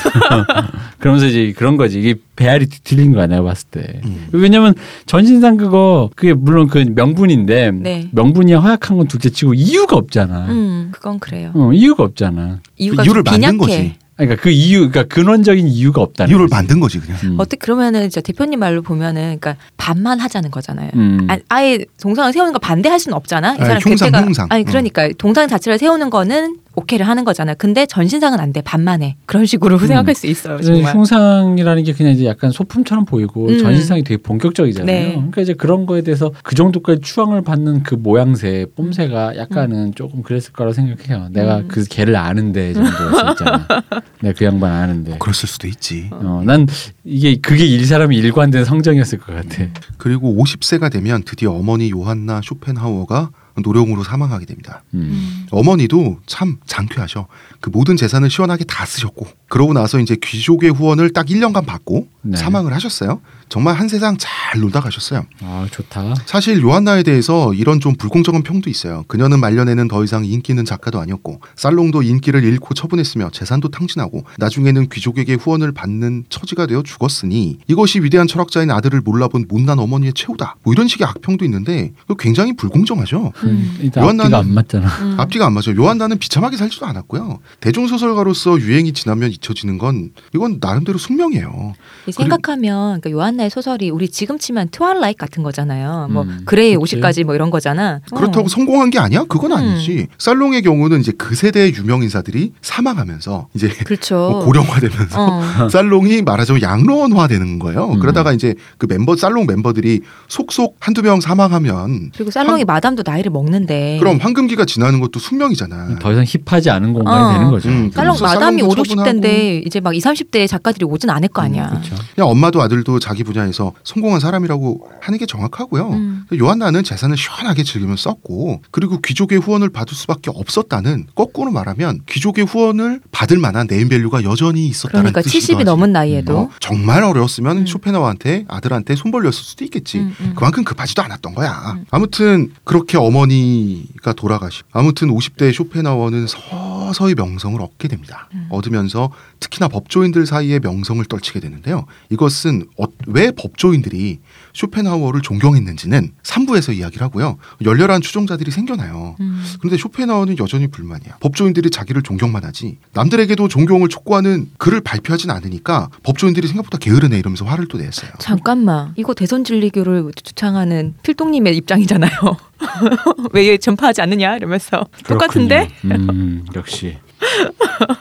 그러면서 이제 그런 거지 이게 배알이 뒤틀린 거야 내가 봤을 때. 음. 왜냐면 전신상 그거 그게 물론 그 명분인데 네. 명분이 허약한 건 둘째치고 이유가 없잖아. 음, 그건 그래요. 어, 이유가 없잖아. 이유가 이유를 좀 만든. 거지. 그러니까 그 이유, 그러니까 근원적인 이유가 없다는 이유를 거지. 만든 거지 그냥. 음. 어떻게 그러면은 저 대표님 말로 보면은 그러니까 반만 하자는 거잖아요. 음. 아, 아예 동상을 세우는 거 반대할 수는 없잖아. 이 아니, 사람 흉상, 괴테가 흉상. 아니 어. 그러니까 동상 자체를 세우는 거는 오케이를 하는 거잖아. 근데 전신상은 안 돼. 반만 해. 그런 식으로 음. 생각할 수 있어요. 정말. 흉상이라는 게 그냥 이제 약간 소품처럼 보이고 음. 전신상이 되게 본격적이잖아요. 네. 그러니까 이제 그런 거에 대해서 그 정도까지 추앙을 받는 그 모양새, 뽐새가 약간은 조금 그랬을 거라고 생각해요. 내가 음. 그 걔를 아는데 정도였잖아. 내가 그 양반 아는데. 그랬을 수도 있지. 어, 난 이게 그게 일 사람이 일관된 성정이었을 것 같아. 그리고 50세가 되면 드디어 어머니 요한나 쇼펜하우어가 노령으로 사망하게 됩니다. 음. 음. 어머니도 참 장쾌하셔. 그 모든 재산을 시원하게 다 쓰셨고 그러고 나서 이제 귀족의 후원을 딱 1년간 받고 네. 사망을 하셨어요. 정말 한 세상 잘 놀다 가셨어요. 아 좋다. 사실 요한나에 대해서 이런 좀 불공정한 평도 있어요. 그녀는 말년에는 더 이상 인기 있는 작가도 아니었고 살롱도 인기를 잃고 처분했으며 재산도 탕진하고 나중에는 귀족에게 후원을 받는 처지가 되어 죽었으니 이것이 위대한 철학자인 아들을 몰라본 못난 어머니의 최후다. 뭐 이런 식의 악평도 있는데 이거 굉장히 불공정하죠. 음. 일단 요한나는- 앞뒤가 안 맞잖아. 음. 앞뒤가 안 맞아요. 요한나는 비참하게 살지도 않았고요. 대중 소설가로서 유행이 지나면 잊혀지는 건 이건 나름대로 숙명이에요. 생각하면 그러니까 요한나의 소설이 우리 지금 치면 트와일라이트 같은 거잖아요. 뭐 음, 그레이 그치. 50까지 뭐 이런 거잖아. 그렇다고 어. 성공한 게 아니야? 그건 음. 아니지. 살롱의 경우는 이제 그 세대의 유명 인사들이 사망하면서 이제 그렇죠. 뭐 고령화되면서 어. 살롱이 말하자면 양로원화되는 거예요. 음. 그러다가 이제 그 멤버 살롱 멤버들이 속속 한두 명 사망하면 그리고 살롱이 마담도 나이를 먹는데. 그럼 황금기가 지나는 것도 숙명이잖아. 더 이상 힙하지 않은 공간이 어. 되는 거죠. 음, 살롱 마담이 5, 살롱도 60대인데 이제 막 20, 30대 작가들이 오진 않을 거 아니야. 그렇죠. 그냥 엄마도 아들도 자기 분야에서 성공한 사람이라고 하는 게 정확하고요. 음. 요한나는 재산을 시원하게 즐기며 썼고 그리고 귀족의 후원을 받을 수밖에 없었다는 거꾸로 말하면 귀족의 후원을 받을 만한 네임밸류가 여전히 있었다는 그러니까 뜻이기도 70이 하지. 넘은 나이에도 어, 정말 어려웠으면 음. 쇼펜하우어한테 아들한테 손 벌렸을 수도 있겠지. 음, 음. 그만큼 급하지도 않았던 거야. 음. 아무튼 그렇게 어머니가 돌아가시고 아무튼 50대 쇼펜하우어는 서서히 명성을 얻게 됩니다. 음. 얻으면서 특히나 법조인들 사이에 명성을 떨치게 되는데요. 이것은 어- 왜 법조인들이 쇼펜하워를 존경했는지는 3부에서 이야기를 하고요. 열렬한 추종자들이 생겨나요. 음. 그런데 쇼펜하워는 여전히 불만이야. 법조인들이 자기를 존경만 하지 남들에게도 존경을 촉구하는 글을 발표하진 않으니까 법조인들이 생각보다 게으르네 이러면서 화를 또 냈어요. 잠깐만 이거 대선 진리교를 주창하는 필동님의 입장이잖아요. 왜 전파하지 않느냐 이러면서 똑같은데 그렇군요. 음, 역시.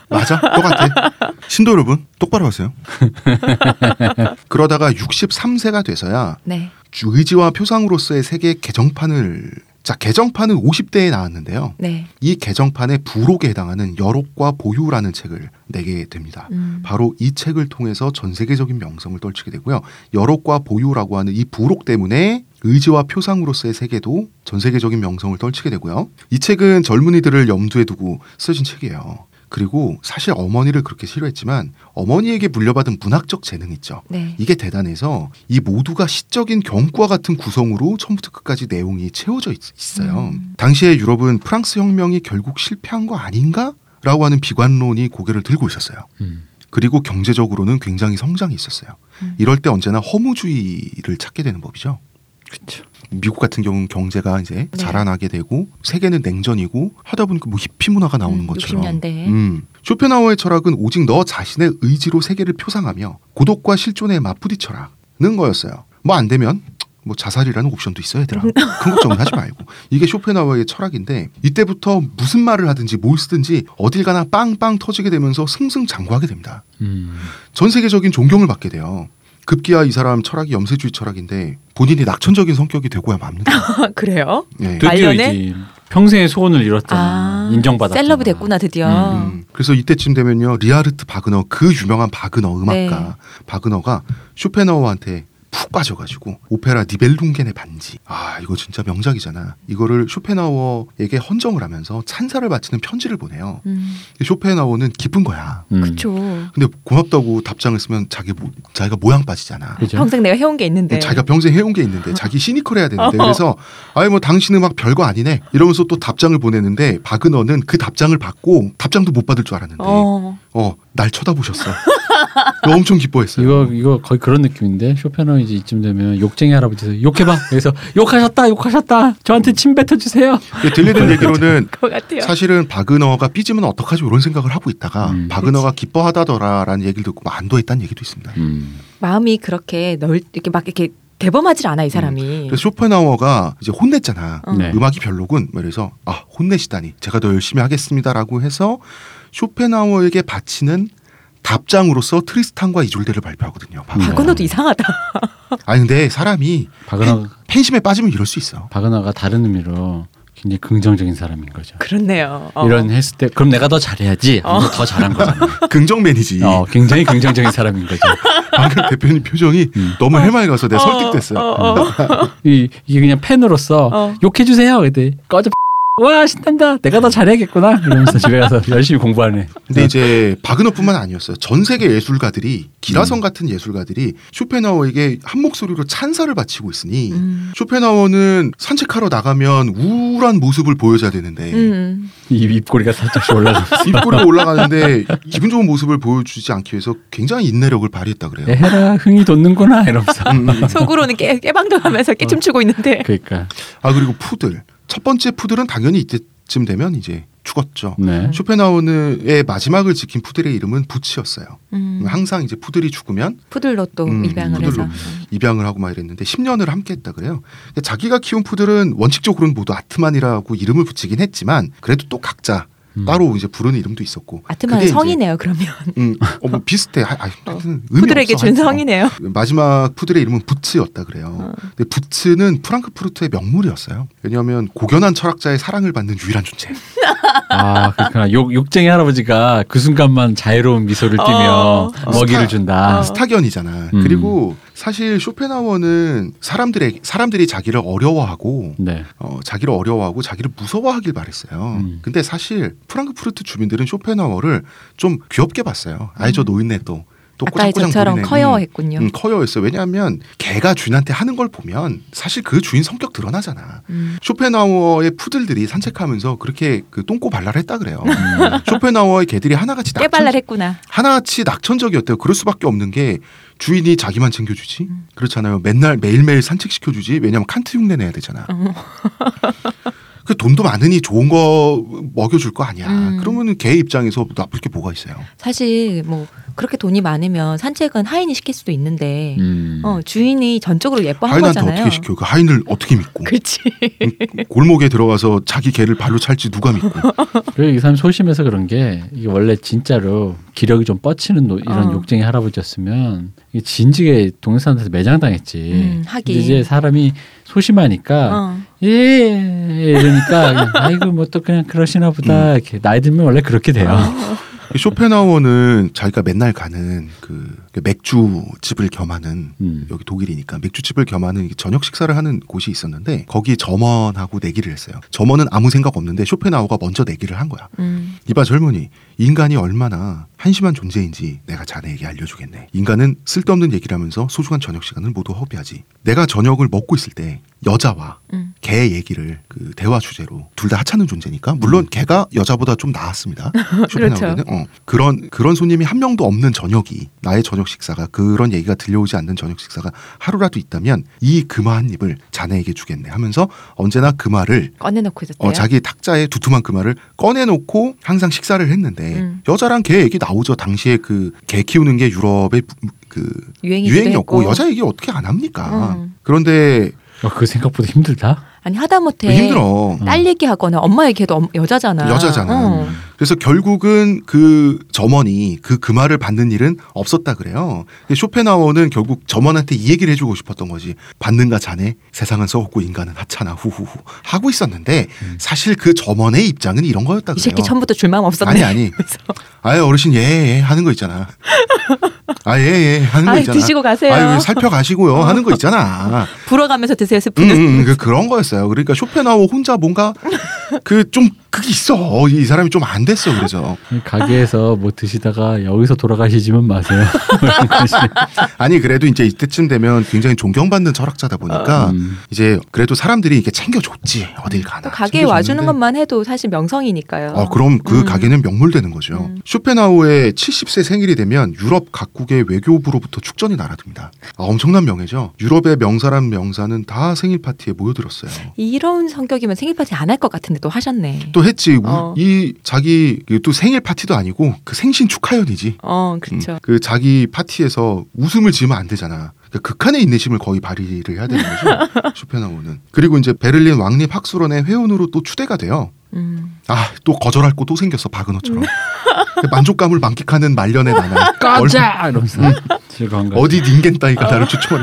맞아, 똑같아. 신도 여러분 똑바로 하세요. 그러다가 63세가 돼서야 네. 의지와 표상으로서의 세계 개정판을 자 개정판은 50대에 나왔는데요. 네. 이 개정판의 부록에 해당하는 여록과 보유라는 책을 내게 됩니다. 음. 바로 이 책을 통해서 전 세계적인 명성을 떨치게 되고요. 여록과 보유라고 하는 이 부록 때문에 의지와 표상으로서의 세계도 전 세계적인 명성을 떨치게 되고요. 이 책은 젊은이들을 염두에 두고 쓰여진 책이에요. 그리고 사실 어머니를 그렇게 싫어했지만 어머니에게 물려받은 문학적 재능 있죠. 네. 이게 대단해서 이 모두가 시적인 경구와 같은 구성으로 처음부터 끝까지 내용이 채워져 있, 어요 음. 당시에 유럽은 프랑스 혁명이 결국 실패한 거 아닌가? 라고 하는 비관론이 고개를 들고 있었어요. 음. 그리고 경제적으로는 굉장히 성장이 있었어요. 음. 이럴 때 언제나 허무주의를 찾게 되는 법이죠. 그렇죠. 미국 같은 경우는 경제가 이제 네. 자라나게 되고 세계는 냉전이고 하다 보니까 뭐 히피 문화가 나오는 음, 것처럼 60년대. 음. 쇼펜하우어의 철학은 오직 너 자신의 의지로 세계를 표상하며 고독과 실존에 맞부딪혀라는 거였어요. 뭐 안 되면 뭐 자살이라는 옵션도 있어야 되라. 큰 걱정은 하지 말고. 이게 쇼펜하우어의 철학인데 이때부터 무슨 말을 하든지 뭘 쓰든지 어딜 가나 빵빵 터지게 되면서 승승장구하게 됩니다. 음. 전 세계적인 존경을 받게 돼요. 급기야 이 사람 철학이 염세주의 철학인데 본인이 낙천적인 성격이 되고야 맙니다. 그래요? 예. 드디어? 이제 평생의 소원을 이뤘잖아. 아, 인정받았. 셀럽이 됐구나 드디어. 음, 그래서 이때쯤 되면요 리하르트 바그너 그 유명한 바그너 음악가 네. 바그너가 쇼펜하우어한테 푹 빠져가지고 오페라 니벨룽겐의 반지 아 이거 진짜 명작이잖아 이거를 쇼펜하우어에게 헌정을 하면서 찬사를 바치는 편지를 보내요 음, 쇼펜하우어는 기쁜 거야 음. 그쵸. 근데 고맙다고 답장을 쓰면 자기 모, 자기가 모양 빠지잖아 그죠? 평생 내가 해온 게 있는데. 자기가 평생 해온 게 있는데 자기 시니컬해야 되는데 네. 어허. 그래서 아예 뭐 당신 음악 별거 아니네 이러면서 또 답장을 보내는데 바그너는 그 답장을 받고 답장도 못 받을 줄 알았는데 어. 어 날 쳐다보셨어 엄청 기뻐했어요 이거 이거 거의 그런 느낌인데 쇼펜하우 이제 이쯤 되면 욕쟁이 할아버지에서 욕해봐. 그래서 욕하셨다, 욕하셨다. 저한테 침 뱉어 주세요. 근데 들리는 얘기로는. 사실은 바그너가 삐지면 어떡하지 이런 생각을 하고 있다가 음. 바그너가 기뻐하다더라라는 얘기를 듣고 뭐 안도했다는 얘기도 있습니다 음. 마음이 그렇게 넓 이렇게 막 이렇게 대범하질 않아 이 사람이. 그래서 쇼펜하우어가 이제 혼냈잖아 어. 네. 음악이 별로군. 뭐 이래서 아 혼내시다니 제가 더 열심히 하겠습니다라고 해서 쇼펜하우어에게 바치는 답장으로서 트리스탄과 이졸데를 발표하거든요. 음. 바그너도 이상하다. 아니 근데 사람이 바그너 팬심에 빠지면 이럴 수 있어. 바그너가 다른 의미로 굉장히 긍정적인 사람인 거죠. 그렇네요. 어. 이런 했을 때 그럼 내가 더 잘해야지. 하면서 더 잘한 거잖아. 긍정맨이지. 어, 굉장히 긍정적인 사람인 거죠. 방금 대표님 표정이 음. 너무 해맑아서 내가 어, 설득됐어요. 어, 어. 이, 이게 그냥 팬으로서 어. 욕해 주세요. 그때 꺼져. 와 신난다. 내가 더 잘해야겠구나. 이러면서 집에 가서 열심히 공부하네. 근데 이제 바그너뿐만 아니었어요. 전 세계 예술가들이 기라성 음. 같은 예술가들이 쇼펜하우어에게 한 목소리로 찬사를 바치고 있으니 음. 쇼펜하우어는 산책하러 나가면 우울한 모습을 보여줘야 되는데 음. 이 입꼬리가 살짝씩 올라가면서 입꼬리가 올라가는데 기분 좋은 모습을 보여주지 않기 위해서 굉장히 인내력을 발휘했다 그래요. 에헤라 흥이 돋는구나 이러면서. 음, 음. 속으로는 깨, 깨방정하면서 깨춤추고 있는데. 그러니까 아 그리고 푸들 첫 번째 푸들은 당연히 이때쯤 되면 이제 죽었죠. 네. 쇼펜하우어의 마지막을 지킨 푸들의 이름은 부치였어요. 음. 항상 이제 푸들이 죽으면 푸들로 또 음, 입양을 푸들로. 해서. 입양을 하고 막 이랬는데 10년을 함께했다 그래요. 자기가 키운 푸들은 원칙적으로는 모두 아트만이라고 이름을 붙이긴 했지만 그래도 또 각자 음. 따로 이제 부르는 이름도 있었고. 아트만 그게 성이네요 그러면. 음, 어, 뭐 비슷해. 아, 아, 하여튼 의미 푸들에게 없어, 준. 성이네요. 마지막 푸들의 이름은 부츠였다 그래요. 어. 근데 부츠는 프랑크푸르트의 명물이었어요. 왜냐하면 고견한 철학자의 사랑을 받는 유일한 존재. 아 그렇구나. 욕 욕쟁이 할아버지가 그 순간만 자유로운 미소를 띠며 어. 먹이를 준다. 어. 스타견이잖아. 음. 그리고 사실 쇼펜하워는 사람들의 사람들이 자기를 어려워하고 네. 어, 자기를 어려워하고 자기를 무서워하길 바랬어요. 음. 근데 사실 프랑크푸르트 주민들은 쇼펜하워를 좀 귀엽게 봤어요. 아이 저 노인네 또. 또 음. 아까 저처럼 부리네. 음. 커여했군요. 음, 커요였어요. 왜냐하면 개가 주인한테 하는 걸 보면 사실 그 주인 성격 드러나잖아. 음. 쇼펜하워의 푸들들이 산책하면서 그렇게 그 똥꼬 발랄을 했다 그래요. 음. 쇼펜하워의 개들이 하나같이 낙천, 깨발랄했구나. 하나같이 낙천적이었대요. 그럴 수밖에 없는 게 주인이 자기만 챙겨주지. 음. 그렇잖아요. 맨날 매일매일 산책시켜주지. 왜냐면 칸트 흉내 내야 되잖아. 어. 그 돈도 많으니 좋은 거 먹여줄 거 아니야. 음. 그러면 개 입장에서 나쁠 게 뭐가 있어요. 사실 뭐 그렇게 돈이 많으면 산책은 하인이 시킬 수도 있는데 음. 어, 주인이 전적으로 예뻐한 하인한테 거잖아요. 어떻게 시켜? 그 하인을 어떻게 믿고? 그렇지. 음, 골목에 들어가서 자기 개를 발로 찰지 누가 믿고? 그리고 이 사람 소심해서 그런 게 이게 원래 진짜로 기력이 좀 뻗치는 노- 이런 어. 욕쟁이 할아버지였으면 이게 진즉에 동네 사람한테 매장당했지. 음, 하긴. 이제 사람이 소심하니까 어. 예 이러니까 그냥 아이고 뭐 또 그냥 그러시나 보다 이렇게 나이 들면 원래 그렇게 돼요. 쇼펜하워는 자기가 맨날 가는 그 맥주 집을 겸하는 음. 여기 독일이니까 맥주집을 겸하는 저녁 식사를 하는 곳이 있었는데 거기 점원하고 내기를 했어요. 점원은 아무 생각 없는데 쇼펜하우가 먼저 내기를 한 거야. 음. 이봐 젊은이 인간이 얼마나 한심한 존재인지 내가 자네에게 알려주겠네. 인간은 쓸데없는 얘기를 하면서 소중한 저녁 시간을 모두 허비하지. 내가 저녁을 먹고 있을 때 여자와 음. 개 얘기를 그 대화 주제로 둘 다 하찮은 존재니까 물론 개가 여자보다 좀 나았습니다. 쇼펜하우에는 어, 그런 그런 손님이 한 명도 없는 저녁이 나의 저녁 식사가 그런 얘기가 들려오지 않는 저녁 식사가 하루라도 있다면 이 금화 한 입을 자네에게 주겠네 하면서 언제나 금화를 꺼내놓고 있었대요. 어, 자기 탁자에 두툼한 금화를 꺼내놓고 항상 식사를 했는데 음. 여자랑 개 얘기 나오죠. 당시에 그 개 키우는 게 유럽의 부- 그 유행이었고 했고. 여자 얘기 어떻게 안 합니까? 음. 그런데 어, 그 생각보다 힘들다. 아니 하다못해 힘들어. 딸 얘기하거나 엄마 얘기해도 엄- 여자잖아. 여자잖아. 어. 그래서 결국은 그 점원이 그 금화를 받는 일은 없었다 그래요. 근데 쇼펜하워는 결국 점원한테 이 얘기를 해주고 싶었던 거지. 받는가 자네? 세상은 썩었고 인간은 하찮아. 후후후 하고 있었는데 사실 그 점원의 입장은 이런 거였다 이 그래요. 새끼 처음부터 줄마음 없었네. 아니 아니. 아예 어르신 예, 예 하는 거 있잖아. 아예예 하는 거 아이, 있잖아. 드시고 가세요. 아유 살펴가시고요 하는 거 있잖아. 불어가면서 드세요 음, 스프는. 음, 그 그런 거였어요. 그러니까 쇼펜하워 혼자 뭔가 그 좀 그게 있어. 이 사람이 좀 안 됐어. 그래서 가게에서 뭐 드시다가 여기서 돌아가시지만 마세요. 아니 그래도 이제 이때쯤 되면 굉장히 존경받는 철학자다 보니까 음. 이제 그래도 사람들이 이렇게 챙겨줬지 어딜 가나. 또 가게에 챙겨줬는데 와주는 것만 해도 사실 명성이니까요. 어, 그럼 그 음. 가게는 명물되는 거죠. 음. 쇼펜하우어의 70세 생일이 되면 유럽 각국의 외교부로부터 축전이 날아듭니다. 아, 엄청난 명예죠. 유럽의 명사람 명사는 다 생일 파티에 모여들었어요. 이런 성격이면 생일 파티 안 할 것 같은데 또 하셨네. 또 했지. 우- 어. 이 자기 또 생일 파티도 아니고 그 생신 축하연이지. 어, 음, 그렇죠. 그 자기 파티에서 웃음을 지으면 안 되잖아. 그러니까 극한의 인내심을 거의 발휘를 해야 되는 거죠. 쇼펜하우는. 그리고 이제 베를린 왕립 학술원의 회원으로 또 추대가 돼요. 음. 아 또 거절할 거 또 생겼어 바그너처럼. 만족감을 만끽하는 말년의 나날. 꺼자 이러면서. 즐거운 거. 어디 닌겐 따위가 나를 추천해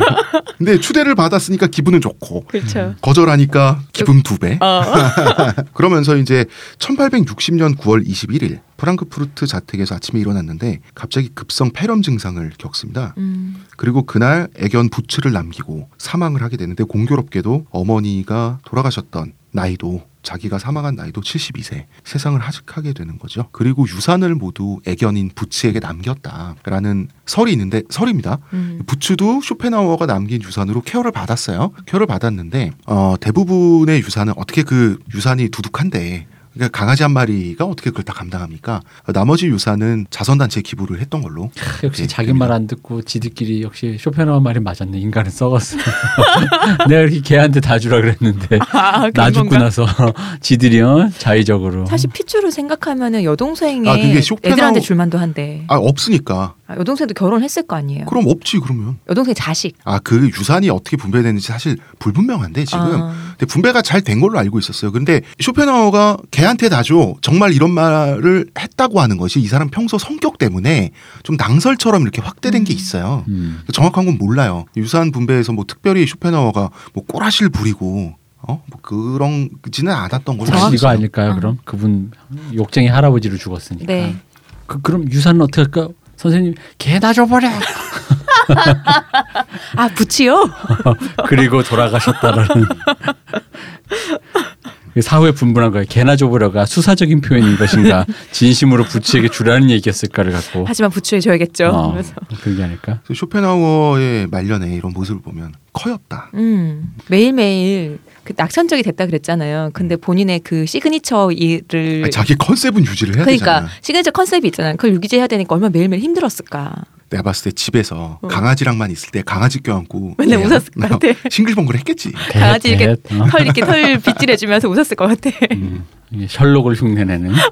근데 추대를 받았으니까 기분은 좋고. 그렇죠. 거절하니까 기분 두배. 어. 그러면서 이제 1860년 9월 21일 프랑크푸르트 자택에서 아침에 일어났는데 갑자기 급성 폐렴 증상을 겪습니다. 음. 그리고 그날 애견 부츠를 남기고 사망을 하게 되는데 공교롭게도 어머니가 돌아가셨던 나이도 자기가 사망한 나이도 72세 세상을 하직하게 되는 거죠. 그리고 유산을 모두 애견인 부츠에게 남겼다라는 설이 있는데 설입니다. 음. 부츠도 쇼펜하우어가 남긴 유산으로 케어를 받았어요. 케어를 받았는데 어, 대부분의 유산은 어떻게 그 유산이 두둑한데 그러니까 강아지 한 마리가 어떻게 그걸 다 감당합니까? 어, 나머지 유산은 자선단체에 기부를 했던 걸로 역시 예, 자기 말 안 듣고 지들끼리 역시 쇼펜하우 말이 맞았네. 인간은 썩었어. 내가 이렇게 걔한테 다 주라 그랬는데 아, 나 죽고 나서 지들이 어? 자의적으로. 사실 피추를 생각하면은 여동생의 아, 그게 쇼펜하우- 애들한테 줄만도 한데 아 없으니까 아, 여동생도 결혼했을 거 아니에요. 그럼 없지 그러면 여동생 자식. 아 그 유산이 어떻게 분배되는지 사실 불분명한데 지금 아. 근데 분배가 잘 된 걸로 알고 있었어요. 근데 쇼펜하우어가 걔한테 다 줘. 정말 이런 말을 했다고 하는 것이 이 사람 평소 성격 때문에 좀 낭설처럼 이렇게 확대된 게 있어요. 음. 정확한 건 몰라요. 유산 분배에서 뭐 특별히 쇼펜하우어가 뭐 꼬라시를 부리고 어? 뭐 그런지는 않았던 걸로 알고 이거 있어요. 아닐까요? 어. 그럼 그분 욕쟁이 할아버지로 죽었으니까. 네. 그, 그럼 유산은 어떻게 할까? 선생님 개나 줘버려. 아 부치요? 그리고 돌아가셨다라는 사후에 분분한 거예요. 개나 줘보려가 수사적인 표현인 것인가 진심으로 부츠에게 주라는 얘기였을까를 갖고 하지만 부츠에 줘야겠죠. 어, 그래서 그게 아닐까? 그래서 쇼펜하우어의 말년에 이런 모습을 보면 귀여웠다. 음, 매일매일 그 낙천적이 됐다 그랬잖아요. 근데 본인의 그 시그니처 일을 아니, 자기 컨셉은 유지를 해야 그러니까 되잖아. 시그니처 컨셉이 있잖아요. 그걸 유지해야 되니까 얼마나 매일매일 힘들었을까. 내가 봤을 때 집에서 어. 강아지랑만 있을 때 강아지 껴안고 맨날 얘 웃었을 것 같아. 싱글벙글 했겠지. 강아지 이렇게 대- 어? 털 이렇게 털 빗질해주면서 웃었을 것 같아. 음, 셜록을 흉내내는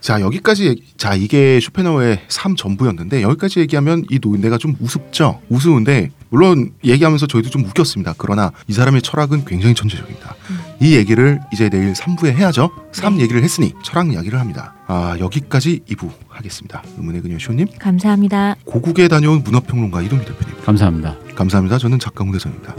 자 여기까지 얘기- 자 이게 쇼펜하우어의 삶 전부였는데 여기까지 얘기하면 이 노인네가 좀 우습죠. 우스운데 물론 얘기하면서 저희도 좀 웃겼습니다. 그러나 이 사람의 철학은 굉장히 천재적입니다. 이 얘기를 이제 내일 3부에 해야죠. 3 네. 얘기를 했으니 철학 이야기를 합니다. 아 여기까지 2부 하겠습니다. 의문의 그녀 쇼님 감사합니다. 고국에 다녀온 문화평론가 이동기 대표님 감사합니다. 감사합니다. 저는 작가 홍대선입니다.